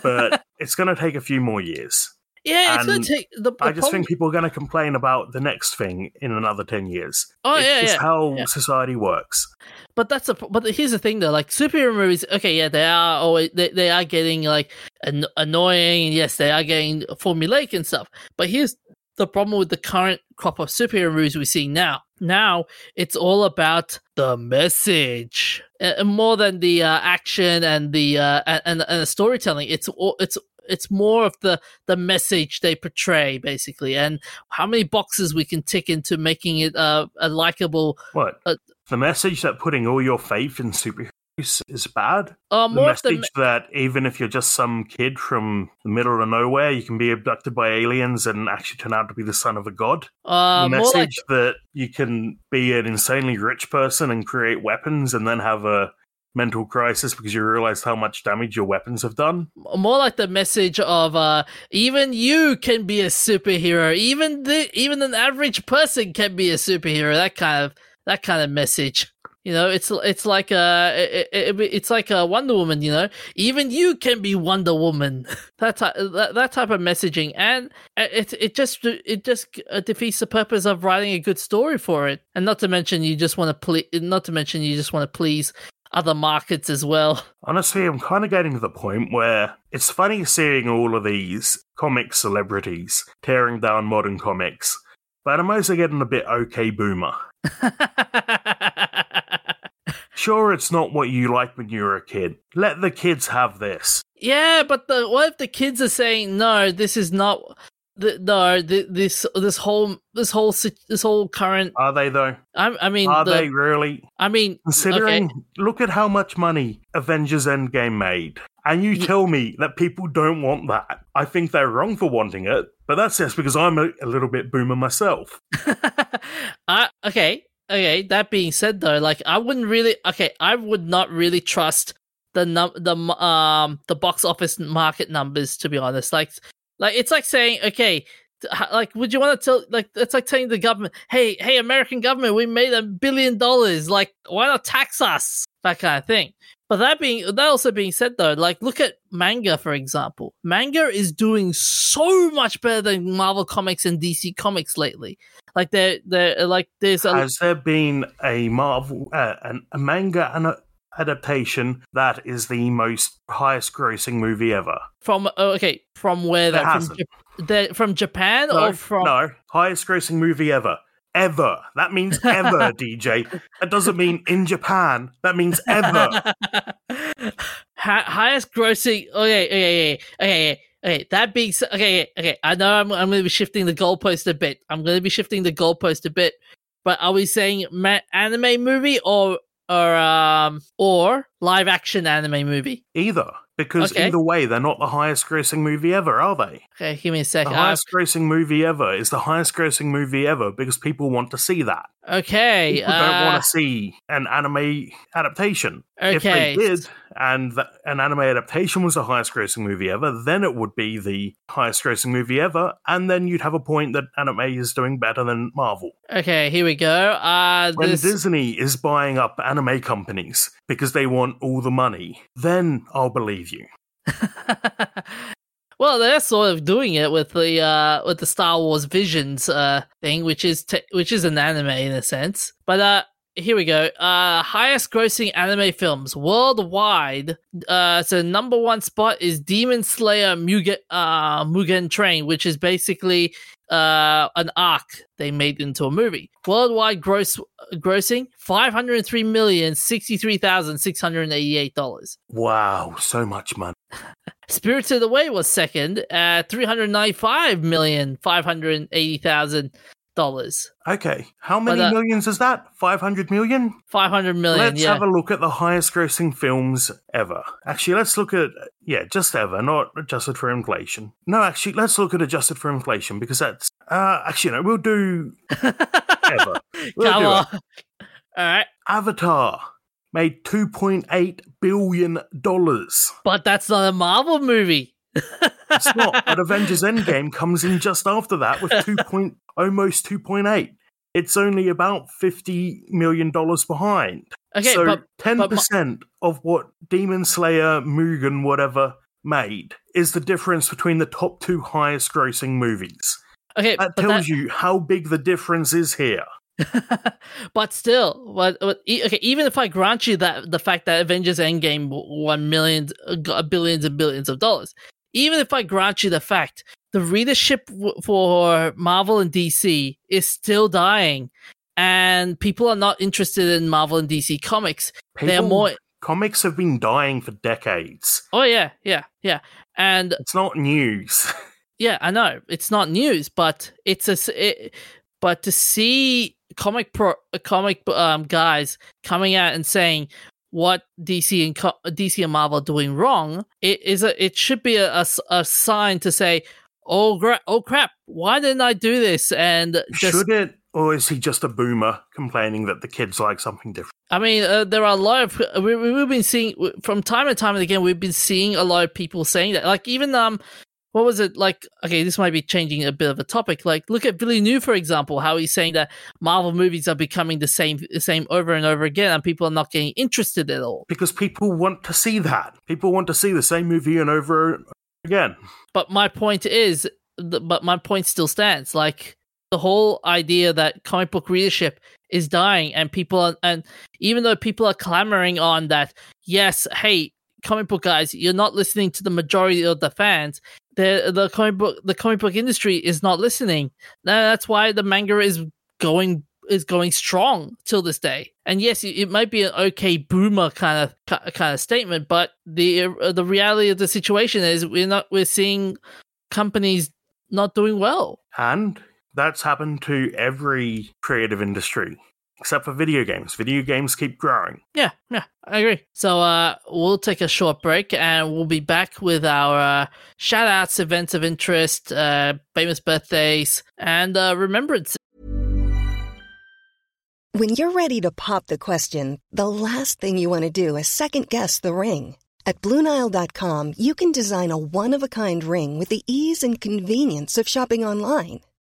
but it's going to take a few more years. yeah, it's going to take the. the I just problem- think people are going to complain about the next thing in another 10 years. Oh it's yeah, just yeah. how yeah. society works. But that's a but here's the thing though, like superhero movies, okay, yeah, they are always they, they are getting like an, annoying, and yes, they are getting formulaic and stuff. But here's the problem with the current crop of superhero movies we see now. Now it's all about the message, uh, more than the uh, action and the uh, and and the storytelling. It's all it's it's more of the the message they portray basically, and how many boxes we can tick into making it uh, a likable What? Uh, the message that putting all your faith in superheroes is bad? uh, The more the message that even if you're just some kid from the middle of nowhere, you can be abducted by aliens and actually turn out to be the son of a god? Uh, the message like that you can be an insanely rich person and create weapons and then have a mental crisis because you realize how much damage your weapons have done. more like the message of uh, even you can be a superhero. Even the even an average person can be a superhero. That kind of that kind of message. You know, it's it's like a it, it, it's like a Wonder Woman. You know, even you can be Wonder Woman. that type that, that type of messaging, and it it just it just uh, defeats the purpose of writing a good story for it. And not to mention, you just want to please. Not to mention, you just want to please other markets as well. Honestly, I'm kind of getting to the point where it's funny seeing all of these comic celebrities tearing down modern comics, but I'm also getting a bit okay boomer. Sure, it's not what you like when you were a kid. Let the kids have this. Yeah, but the, what if the kids are saying no? This is not. The, no, the, this this whole this whole this whole current. Are they though? I, I mean, are the, they really? I mean, considering, okay. look at how much money Avengers Endgame made, and you tell me that people don't want that. I think they're wrong for wanting it, but that's just because I'm a, a little bit boomer myself. I, okay, okay. That being said, though, like I wouldn't really. Okay, I would not really trust the num the um the box office market numbers to be honest. Like, like it's like saying, okay, like would you want to tell? Like it's like telling the government, hey, hey, American government, we made a billion dollars. Like, why not tax us? That kind of thing. But that being that also being said though, like look at manga for example. Manga is doing so much better than Marvel Comics and DC Comics lately. Like they're they're like there's a Has there been a Marvel uh, an, a manga and adaptation that is the most highest grossing movie ever? from oh, okay from where that from, from Japan No, or from no, highest grossing movie ever. Ever. That means ever, DJ. That doesn't mean in Japan. That means ever. Hi- highest grossing. Okay, okay, okay, okay, okay. That being said, okay, okay. I know I'm, I'm going to be shifting the goalpost a bit. I'm going to be shifting the goalpost a bit. But are we saying ma- anime movie or or um or live action anime movie? Either. Because Okay. either way, they're not the highest grossing movie ever, are they? Okay, give me a The second. Uh, highest grossing movie ever is the highest grossing movie ever because people want to see that. okay, People don't uh, want to see an anime adaptation. If they did, and th- an anime adaptation was the highest grossing movie ever, then it would be the highest grossing movie ever, and then you'd have a point that anime is doing better than Marvel. Okay, here we go. Uh, When this, Disney is buying up anime companies because they want all the money, then I'll believe you. well, they're sort of doing it with the uh with the Star Wars Visions uh thing, which is which is an anime in a sense. But uh here we go. Uh highest grossing anime films worldwide. Uh so number one spot is Demon Slayer Mugen uh Mugen Train, which is basically uh an arc they made into a movie. Worldwide gross grossing five hundred three million sixty three thousand six hundred eighty eight dollars. Wow, so much money. Spirited Away was second at three hundred ninety-five million five hundred eighty thousand dollars. Okay, how many uh, millions is that? 500 million? Five hundred million. Let's yeah. have a look at the highest grossing films ever. Actually, let's look at, yeah, just ever, not adjusted for inflation. No, actually, let's look at adjusted for inflation because that's, uh, actually, no, we'll do ever. We'll Come do on. it. All right, Avatar made $2.8 billion. but that's not a Marvel movie. It's not, but Avengers Endgame comes in just after that with 2 point, almost 2.8. It's only about $50 million behind. Okay, so ten but my- percent of what Demon Slayer, Mugen, whatever made is the difference between the top two highest grossing movies. okay, That tells that, you how big the difference is here. but still, but e- okay. Even if I grant you that the fact that Avengers Endgame won millions, uh, billions and billions of dollars, even if I grant you the fact the readership w- for Marvel and DC is still dying, and people are not interested in Marvel and DC comics, they're more. Comics have been dying for decades. Oh yeah, yeah, yeah, and It's not news. Yeah, I know it's not news, but it's a It, but to see comic pro comic um guys coming out and saying what DC and co- DC and Marvel are doing wrong, it is a. It should be a a sign to say, oh gra- oh crap, why didn't I do this? And just Should it, or is he just a boomer complaining that the kids like something different? I mean, uh, there are a lot of we, we've been seeing from time to time and again. We've been seeing a lot of people saying that. Like even um, what was it like? Okay, this might be changing a bit of a topic. Like, look at Billy New, for example, how he's saying that Marvel movies are becoming the same, the same over and over again, and people are not getting interested at all. Because people want to see that. People want to see the same movie and over again. But my point is, but my point still stands. Like the whole idea that comic book readership is dying, and people are, and even though people are clamoring on that, yes, hey, comic book guys, you're not listening to the majority of the fans the the comic book the comic book industry is not listening. That's why the manga is going is going strong till this day. And yes, it might be an okay boomer kind of kind of statement, but the uh, the reality of the situation is we're not we're seeing companies not doing well. And that's happened to every creative industry except for video games. Video games keep growing. Yeah, yeah, I agree. So uh, we'll take a short break and we'll be back with our uh, shout outs, events of interest, uh, famous birthdays, and uh, remembrance. When you're ready to pop the question, the last thing you want to do is second guess the ring. At Bluenile.com, you can design a one of a kind ring with the ease and convenience of shopping online.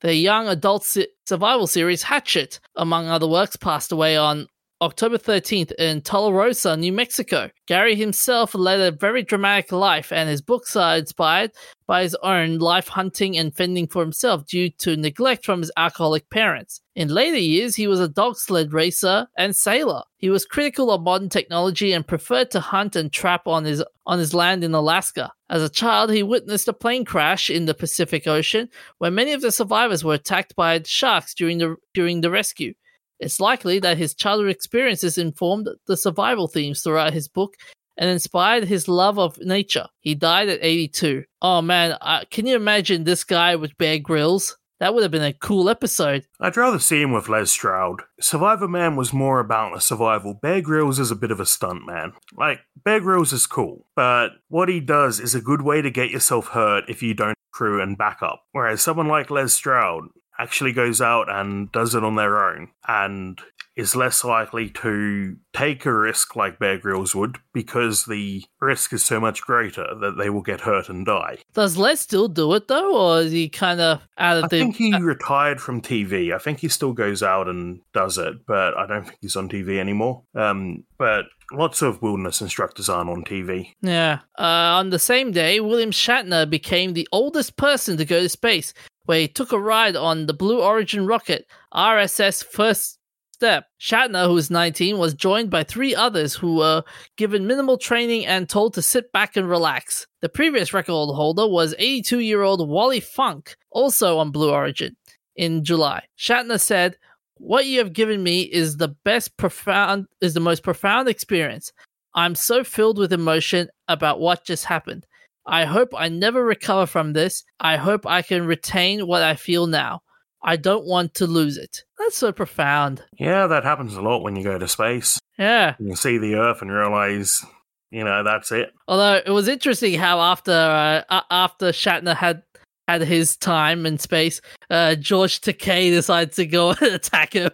the young adult survival series Hatchet, among other works, passed away on October 13th in Tularosa, New Mexico. Gary himself led a very dramatic life, and his books are inspired by his own life hunting and fending for himself due to neglect from his alcoholic parents. In later years, he was a dog sled racer and sailor. He was critical of modern technology and preferred to hunt and trap on his on his land in Alaska. As a child, he witnessed a plane crash in the Pacific Ocean where many of the survivors were attacked by sharks during the during the rescue. It's likely that his childhood experiences informed the survival themes throughout his book and inspired his love of nature. He died at 82. Oh man, uh, can you imagine this guy with Bear Grylls? That would have been a cool episode. I'd rather see him with Les Stroud. Survivor Man was more about the survival. Bear Grylls is a bit of a stunt man. Like, Bear Grylls is cool, but what he does is a good way to get yourself hurt if you don't crew and backup. Whereas someone like Les Stroud, actually goes out and does it on their own and is less likely to take a risk like Bear Grylls would because the risk is so much greater that they will get hurt and die. Does Les still do it though, or is he kind of out of I the? I think he retired from TV. I think he still goes out and does it, but I don't think he's on TV anymore. Um, but lots of wilderness instructors aren't on TV. Yeah. Uh, on the same day, William Shatner became the oldest person to go to space where he took a ride on the Blue Origin rocket RSS First Step. Shatner, who was 19, was joined by three others who were given minimal training and told to sit back and relax. The previous record holder was 82 year old Wally Funk, also on Blue Origin, in July. Shatner said, What you have given me is the best profound, is the most profound experience. I'm so filled with emotion about what just happened. I hope I never recover from this. I hope I can retain what I feel now. I don't want to lose it. That's so profound. Yeah, that happens a lot when you go to space. Yeah. You see the Earth and realize, you know, that's it. Although it was interesting how after uh, after Shatner had had his time in space, uh, George Takei decided to go and attack him.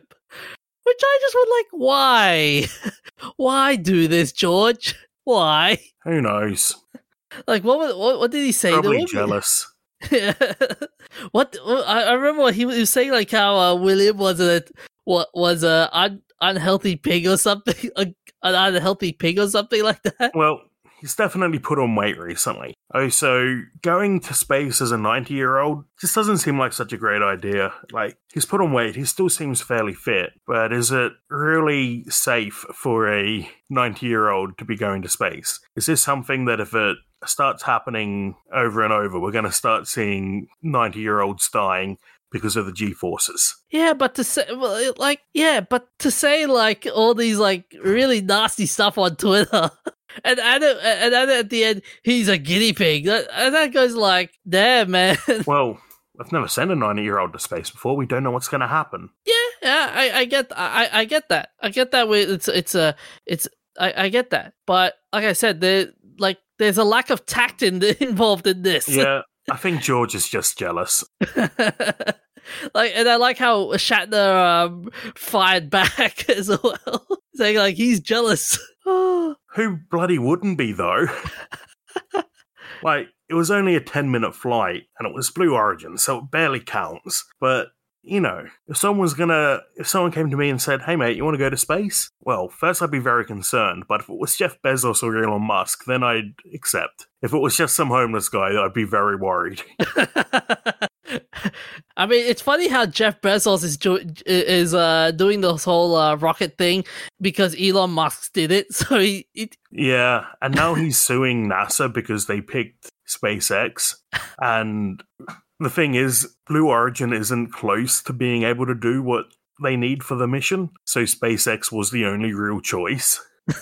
Which I just was like, why? why do this, George? Why? Who knows? Like what? What, what did he say? Probably jealous. Yeah. what I, I remember what he was saying, like how uh, William was a what was a un, unhealthy pig or something, a, an unhealthy pig or something like that. Well, he's definitely put on weight recently. Oh, so going to space as a 90 year old just doesn't seem like such a great idea. Like, he's put on weight, he still seems fairly fit, but is it really safe for a 90 year old to be going to space? Is this something that if it starts happening over and over, we're going to start seeing 90 year olds dying because of the G forces. Yeah, but to say, like, yeah, but to say, like, all these, like, really nasty stuff on Twitter. And it, and it at the end, he's a guinea pig. and that goes like, damn, man. Well, I've never sent a 90 year old to space before. We don't know what's going to happen. Yeah, yeah, I, I get, I, I get that. I get that. It's, it's a, it's, I, I get that. But like I said, there, like, there's a lack of tact in the, involved in this. Yeah, I think George is just jealous. like, and I like how Shatner um, fired back as well, saying like he's jealous. Who bloody wouldn't be though? like, it was only a 10 minute flight and it was Blue Origin, so it barely counts. But, you know, if someone's gonna, if someone came to me and said, hey mate, you wanna go to space? Well, first I'd be very concerned, but if it was Jeff Bezos or Elon Musk, then I'd accept. If it was just some homeless guy, I'd be very worried. I mean, it's funny how Jeff Bezos is do- is uh, doing this whole uh, rocket thing because Elon Musk did it. So he, it- yeah, and now he's suing NASA because they picked SpaceX. And the thing is, Blue Origin isn't close to being able to do what they need for the mission. So SpaceX was the only real choice.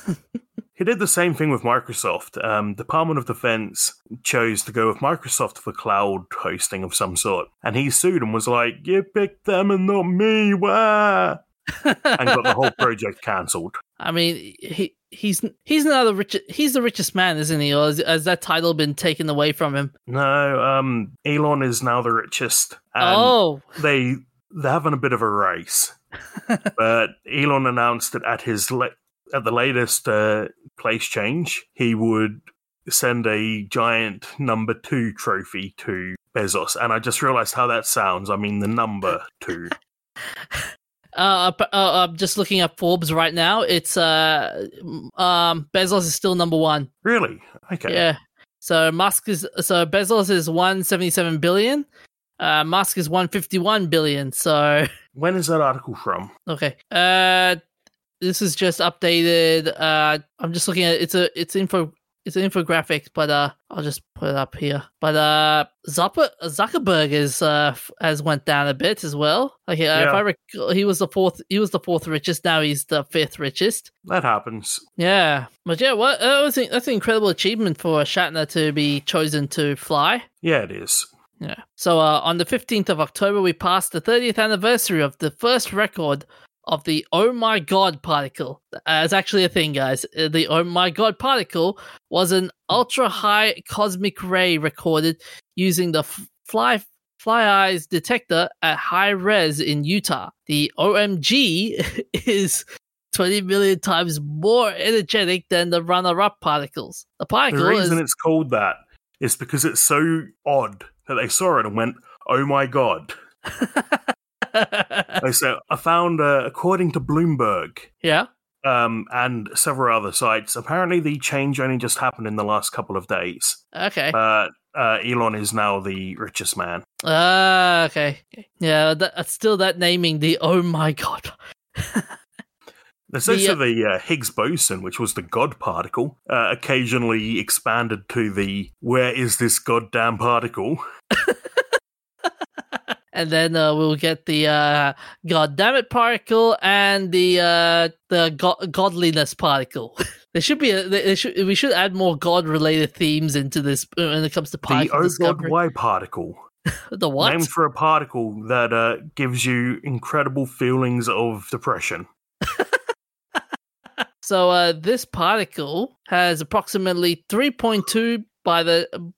He did the same thing with Microsoft. Um, Department of Defense chose to go with Microsoft for cloud hosting of some sort, and he sued and was like, "You picked them and not me, wah!" and got the whole project cancelled. I mean, he he's he's now the richest. He's the richest man, isn't he? Or has, has, that title been taken away from him? No, um, Elon is now the richest. oh, they they're having a bit of a race. but Elon announced that at his le- at the latest uh, place change, he would send a giant number two trophy to Bezos. And I just realized how that sounds. I mean, the number two. Uh, uh, I'm just looking at Forbes right now. It's uh, um, Bezos is still number one. Really? Okay. Yeah. So Musk is so Bezos is 177 billion. Uh, Musk is 151 billion. So when is that article from? Okay. Uh, this is just updated. Uh, I'm just looking at it's a it's info it's an infographic, but uh, I'll just put it up here. But uh, Zucker, Zuckerberg is uh has went down a bit as well. Okay, uh, Yeah. if I recall, he was the fourth. He was the fourth richest. Now he's the fifth richest. That happens. Yeah, but yeah, what that was that's an incredible achievement for Shatner to be chosen to fly. Yeah, it is. Yeah. So uh, on the 15th of October, we passed the 30th anniversary of the first record of the Oh My God particle. Uh, it's actually a thing, guys. Uh, The Oh My God particle was an ultra high cosmic ray recorded using the f- Fly Fly Eyes detector at high res in Utah. The OMG is 20 million times more energetic than the runner-up particles. The particle The reason is it's called that is because it's so odd that they saw it and went, "Oh my god!" Said, "I found, uh, according to Bloomberg, yeah. um, and several other sites. Apparently, the change only just happened in the last couple of days. Okay. But uh, Elon is now the richest man. Ah, okay. Yeah, that, that's still that naming the oh my god. There's The, also uh, the uh, Higgs boson, which was the God particle, uh, occasionally expanded to the "Where is this goddamn particle?" And then uh, we'll get the uh, god damn it particle and the uh, the go- godliness particle. there should be a, there should, we should add more god related themes into this uh, when it comes to The particle Oh God discovery. Why particle, the what? named for a particle that uh, gives you incredible feelings of depression. So uh, this particle has approximately 3.2 by the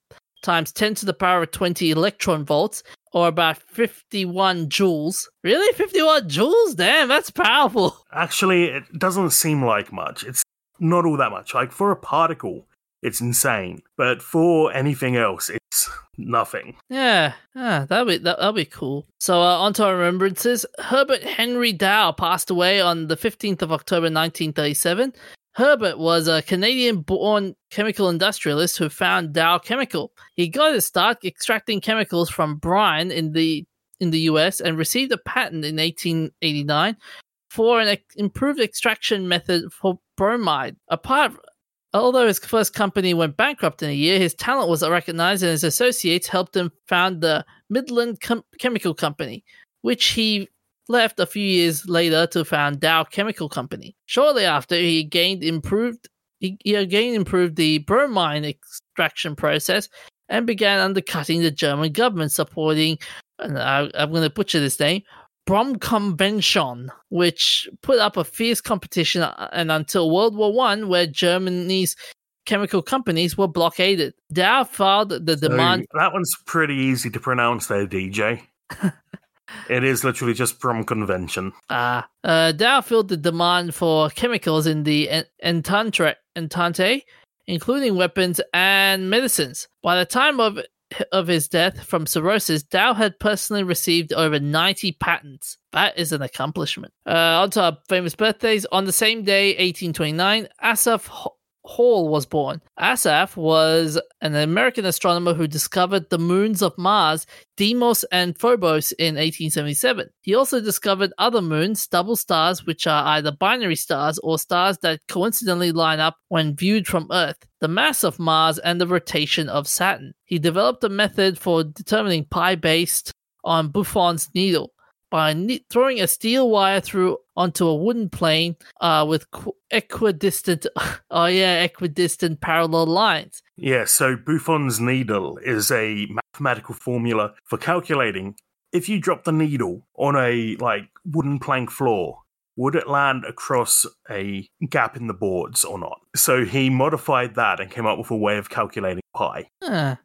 times 10 to the power of 20 electron volts, or about 51 joules. Really, 51 joules? Damn, that's powerful. Actually, it doesn't seem like much. It's not all that much. Like for a particle, it's insane, but for anything else, it's nothing. Yeah, yeah, that'll be that, that'll be cool. So uh, on to our remembrances. Herbert Henry Dow passed away on the 15th of October 1937. Herbert was a Canadian-born chemical industrialist who found Dow Chemical. He got his start extracting chemicals from brine in the in the U.S. and received a patent in 1889 for an improved extraction method for bromide. Apart Although his first company went bankrupt in a year, his talent was recognized and his associates helped him found the Midland Com- Chemical Company, which he left a few years later to found Dow Chemical Company. Shortly after, he gained improved he, he again improved the bromine extraction process and began undercutting the German government, supporting and I, I'm going to butcher this name, Bromkonvention, which put up a fierce competition uh, and until World War One, where Germany's chemical companies were blockaded. Dow filed the So demand. that one's pretty easy to pronounce there, DJ. it is literally just from convention. Uh, uh, Dow filled the demand for chemicals in the En- Entente, Entente, including weapons and medicines. By the time of of his death from cirrhosis, Dow had personally received over 90 patents. That is an accomplishment. Uh, on to our famous birthdays. On the same day, 1829, Asaph H- Hall was born. Asaph was an American astronomer who discovered the moons of Mars, Deimos and Phobos in 1877. He also discovered other moons, double stars, which are either binary stars or stars that coincidentally line up when viewed from Earth, the mass of Mars, and the rotation of Saturn. He developed a method for determining pi based on Buffon's needle by throwing a steel wire through onto a wooden plane uh, with qu- equidistant, oh yeah, equidistant parallel lines. Yeah, so Buffon's needle is a mathematical formula for calculating if you drop the needle on a like wooden plank floor, would it land across a gap in the boards or not? So he modified that and came up with a way of calculating pi.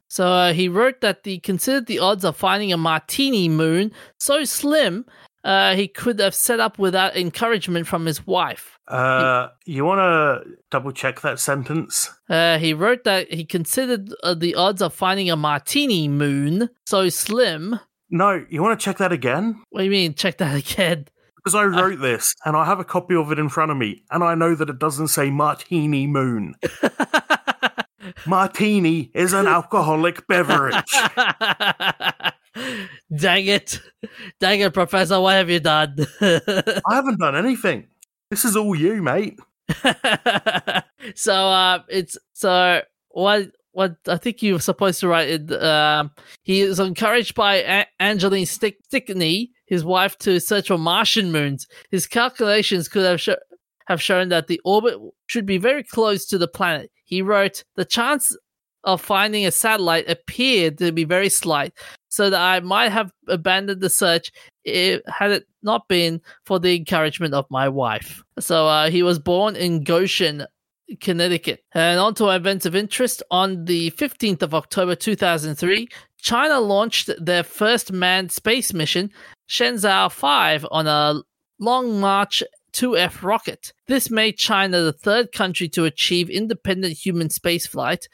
So uh, he wrote that he considered the odds of finding a martini moon so slim uh, he could have set up without encouragement from his wife. Uh, you want to double check that sentence? Uh, he wrote that he considered uh, the odds of finding a martini moon so slim. No, you want to check that again? What do you mean? Check that again. Because I wrote this and I have a copy of it in front of me, and I know that it doesn't say martini moon. Martini is an alcoholic beverage. Dang it. Dang it, Professor. What have you done? I haven't done anything. This is all you, mate. so uh it's so what what I think you were supposed to write it um he is encouraged by a- Angeline Stick- Stickney, his wife, to search for Martian moons. His calculations could have have shown that the orbit should be very close to the planet. He wrote, "The chance of finding a satellite appeared to be very slight, so that I might have abandoned the search if, had it not been for the encouragement of my wife." So uh, he was born in Goshen, Connecticut. And on to events of interest. On the 15th of October 2003, China launched their first manned space mission, Shenzhou 5, on a Long March 2F rocket. This made China the third country to achieve independent human spaceflight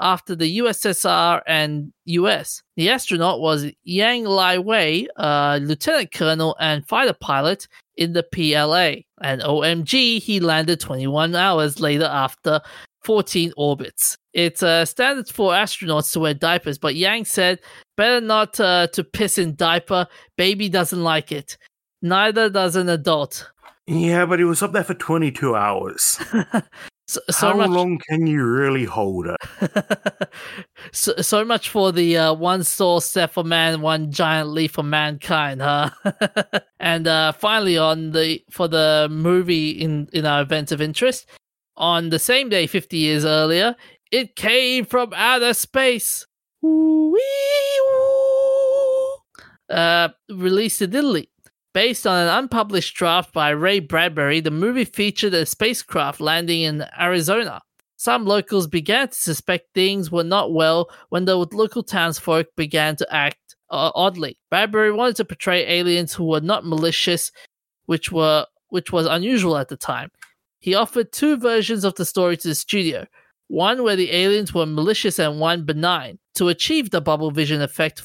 after the USSR and US. The astronaut was Yang Lai Wei, a lieutenant colonel and fighter pilot in the PLA. And OMG, he landed 21 hours later after 14 orbits. It's uh, standard for astronauts to wear diapers, but Yang said, better not uh, to piss in diaper. Baby doesn't like it. Neither does an adult. Yeah, but he was up there for 22 hours. So, so How much, long can you really hold it? so, so much for the uh, one small step for man, one giant leap for mankind, huh? and uh, finally, on the for the movie in in our events of interest, on the same day, fifty years earlier, it came from outer space. Wee-woo. Uh, released in Italy. Based on an unpublished draft by Ray Bradbury, the movie featured a spacecraft landing in Arizona. Some locals began to suspect things were not well when the local townsfolk began to act uh, oddly. Bradbury wanted to portray aliens who were not malicious, which were which was unusual at the time. He offered two versions of the story to the studio: one where the aliens were malicious and one benign. To achieve the bubble vision effect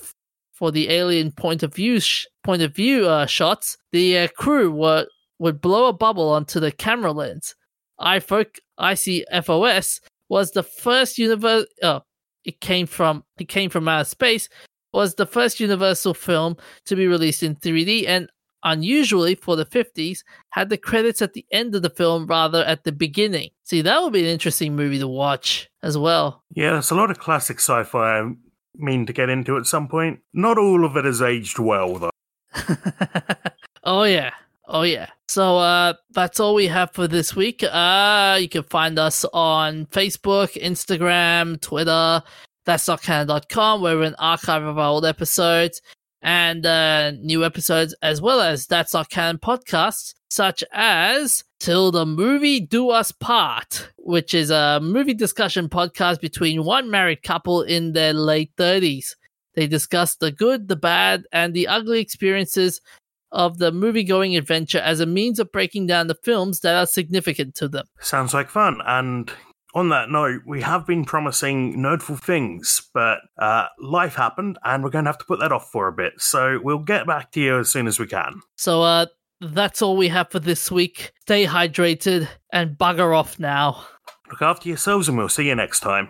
for the alien point of view sh- point of view uh, shots, the uh, crew were would blow a bubble onto the camera lens. iFoc ICFOS was the first universe. Oh, it came from it came from outer space. Was the first Universal film to be released in 3D, and unusually for the 50s, had the credits at the end of the film rather at the beginning. See, that would be an interesting movie to watch as well. Yeah, there's a lot of classic sci fi I mean to get into at some point. Not all of it has aged well, though. oh yeah. Oh yeah. So uh that's all we have for this week. Uh you can find us on Facebook, Instagram, Twitter, that's not canon.com, where we're an archive of our old episodes. and uh, new episodes, as well as That's Not Canon podcasts, such as Till the Movie Do Us Part, which is a movie discussion podcast between one married couple in their late 30s. They discuss the good, the bad, and the ugly experiences of the movie going adventure as a means of breaking down the films that are significant to them. Sounds like fun. And on that note, we have been promising nerdful things, but uh, life happened and we're going to have to put that off for a bit. So we'll get back to you as soon as we can. So, uh, that's all we have for this week. Stay hydrated and bugger off now. Look after yourselves and we'll see you next time.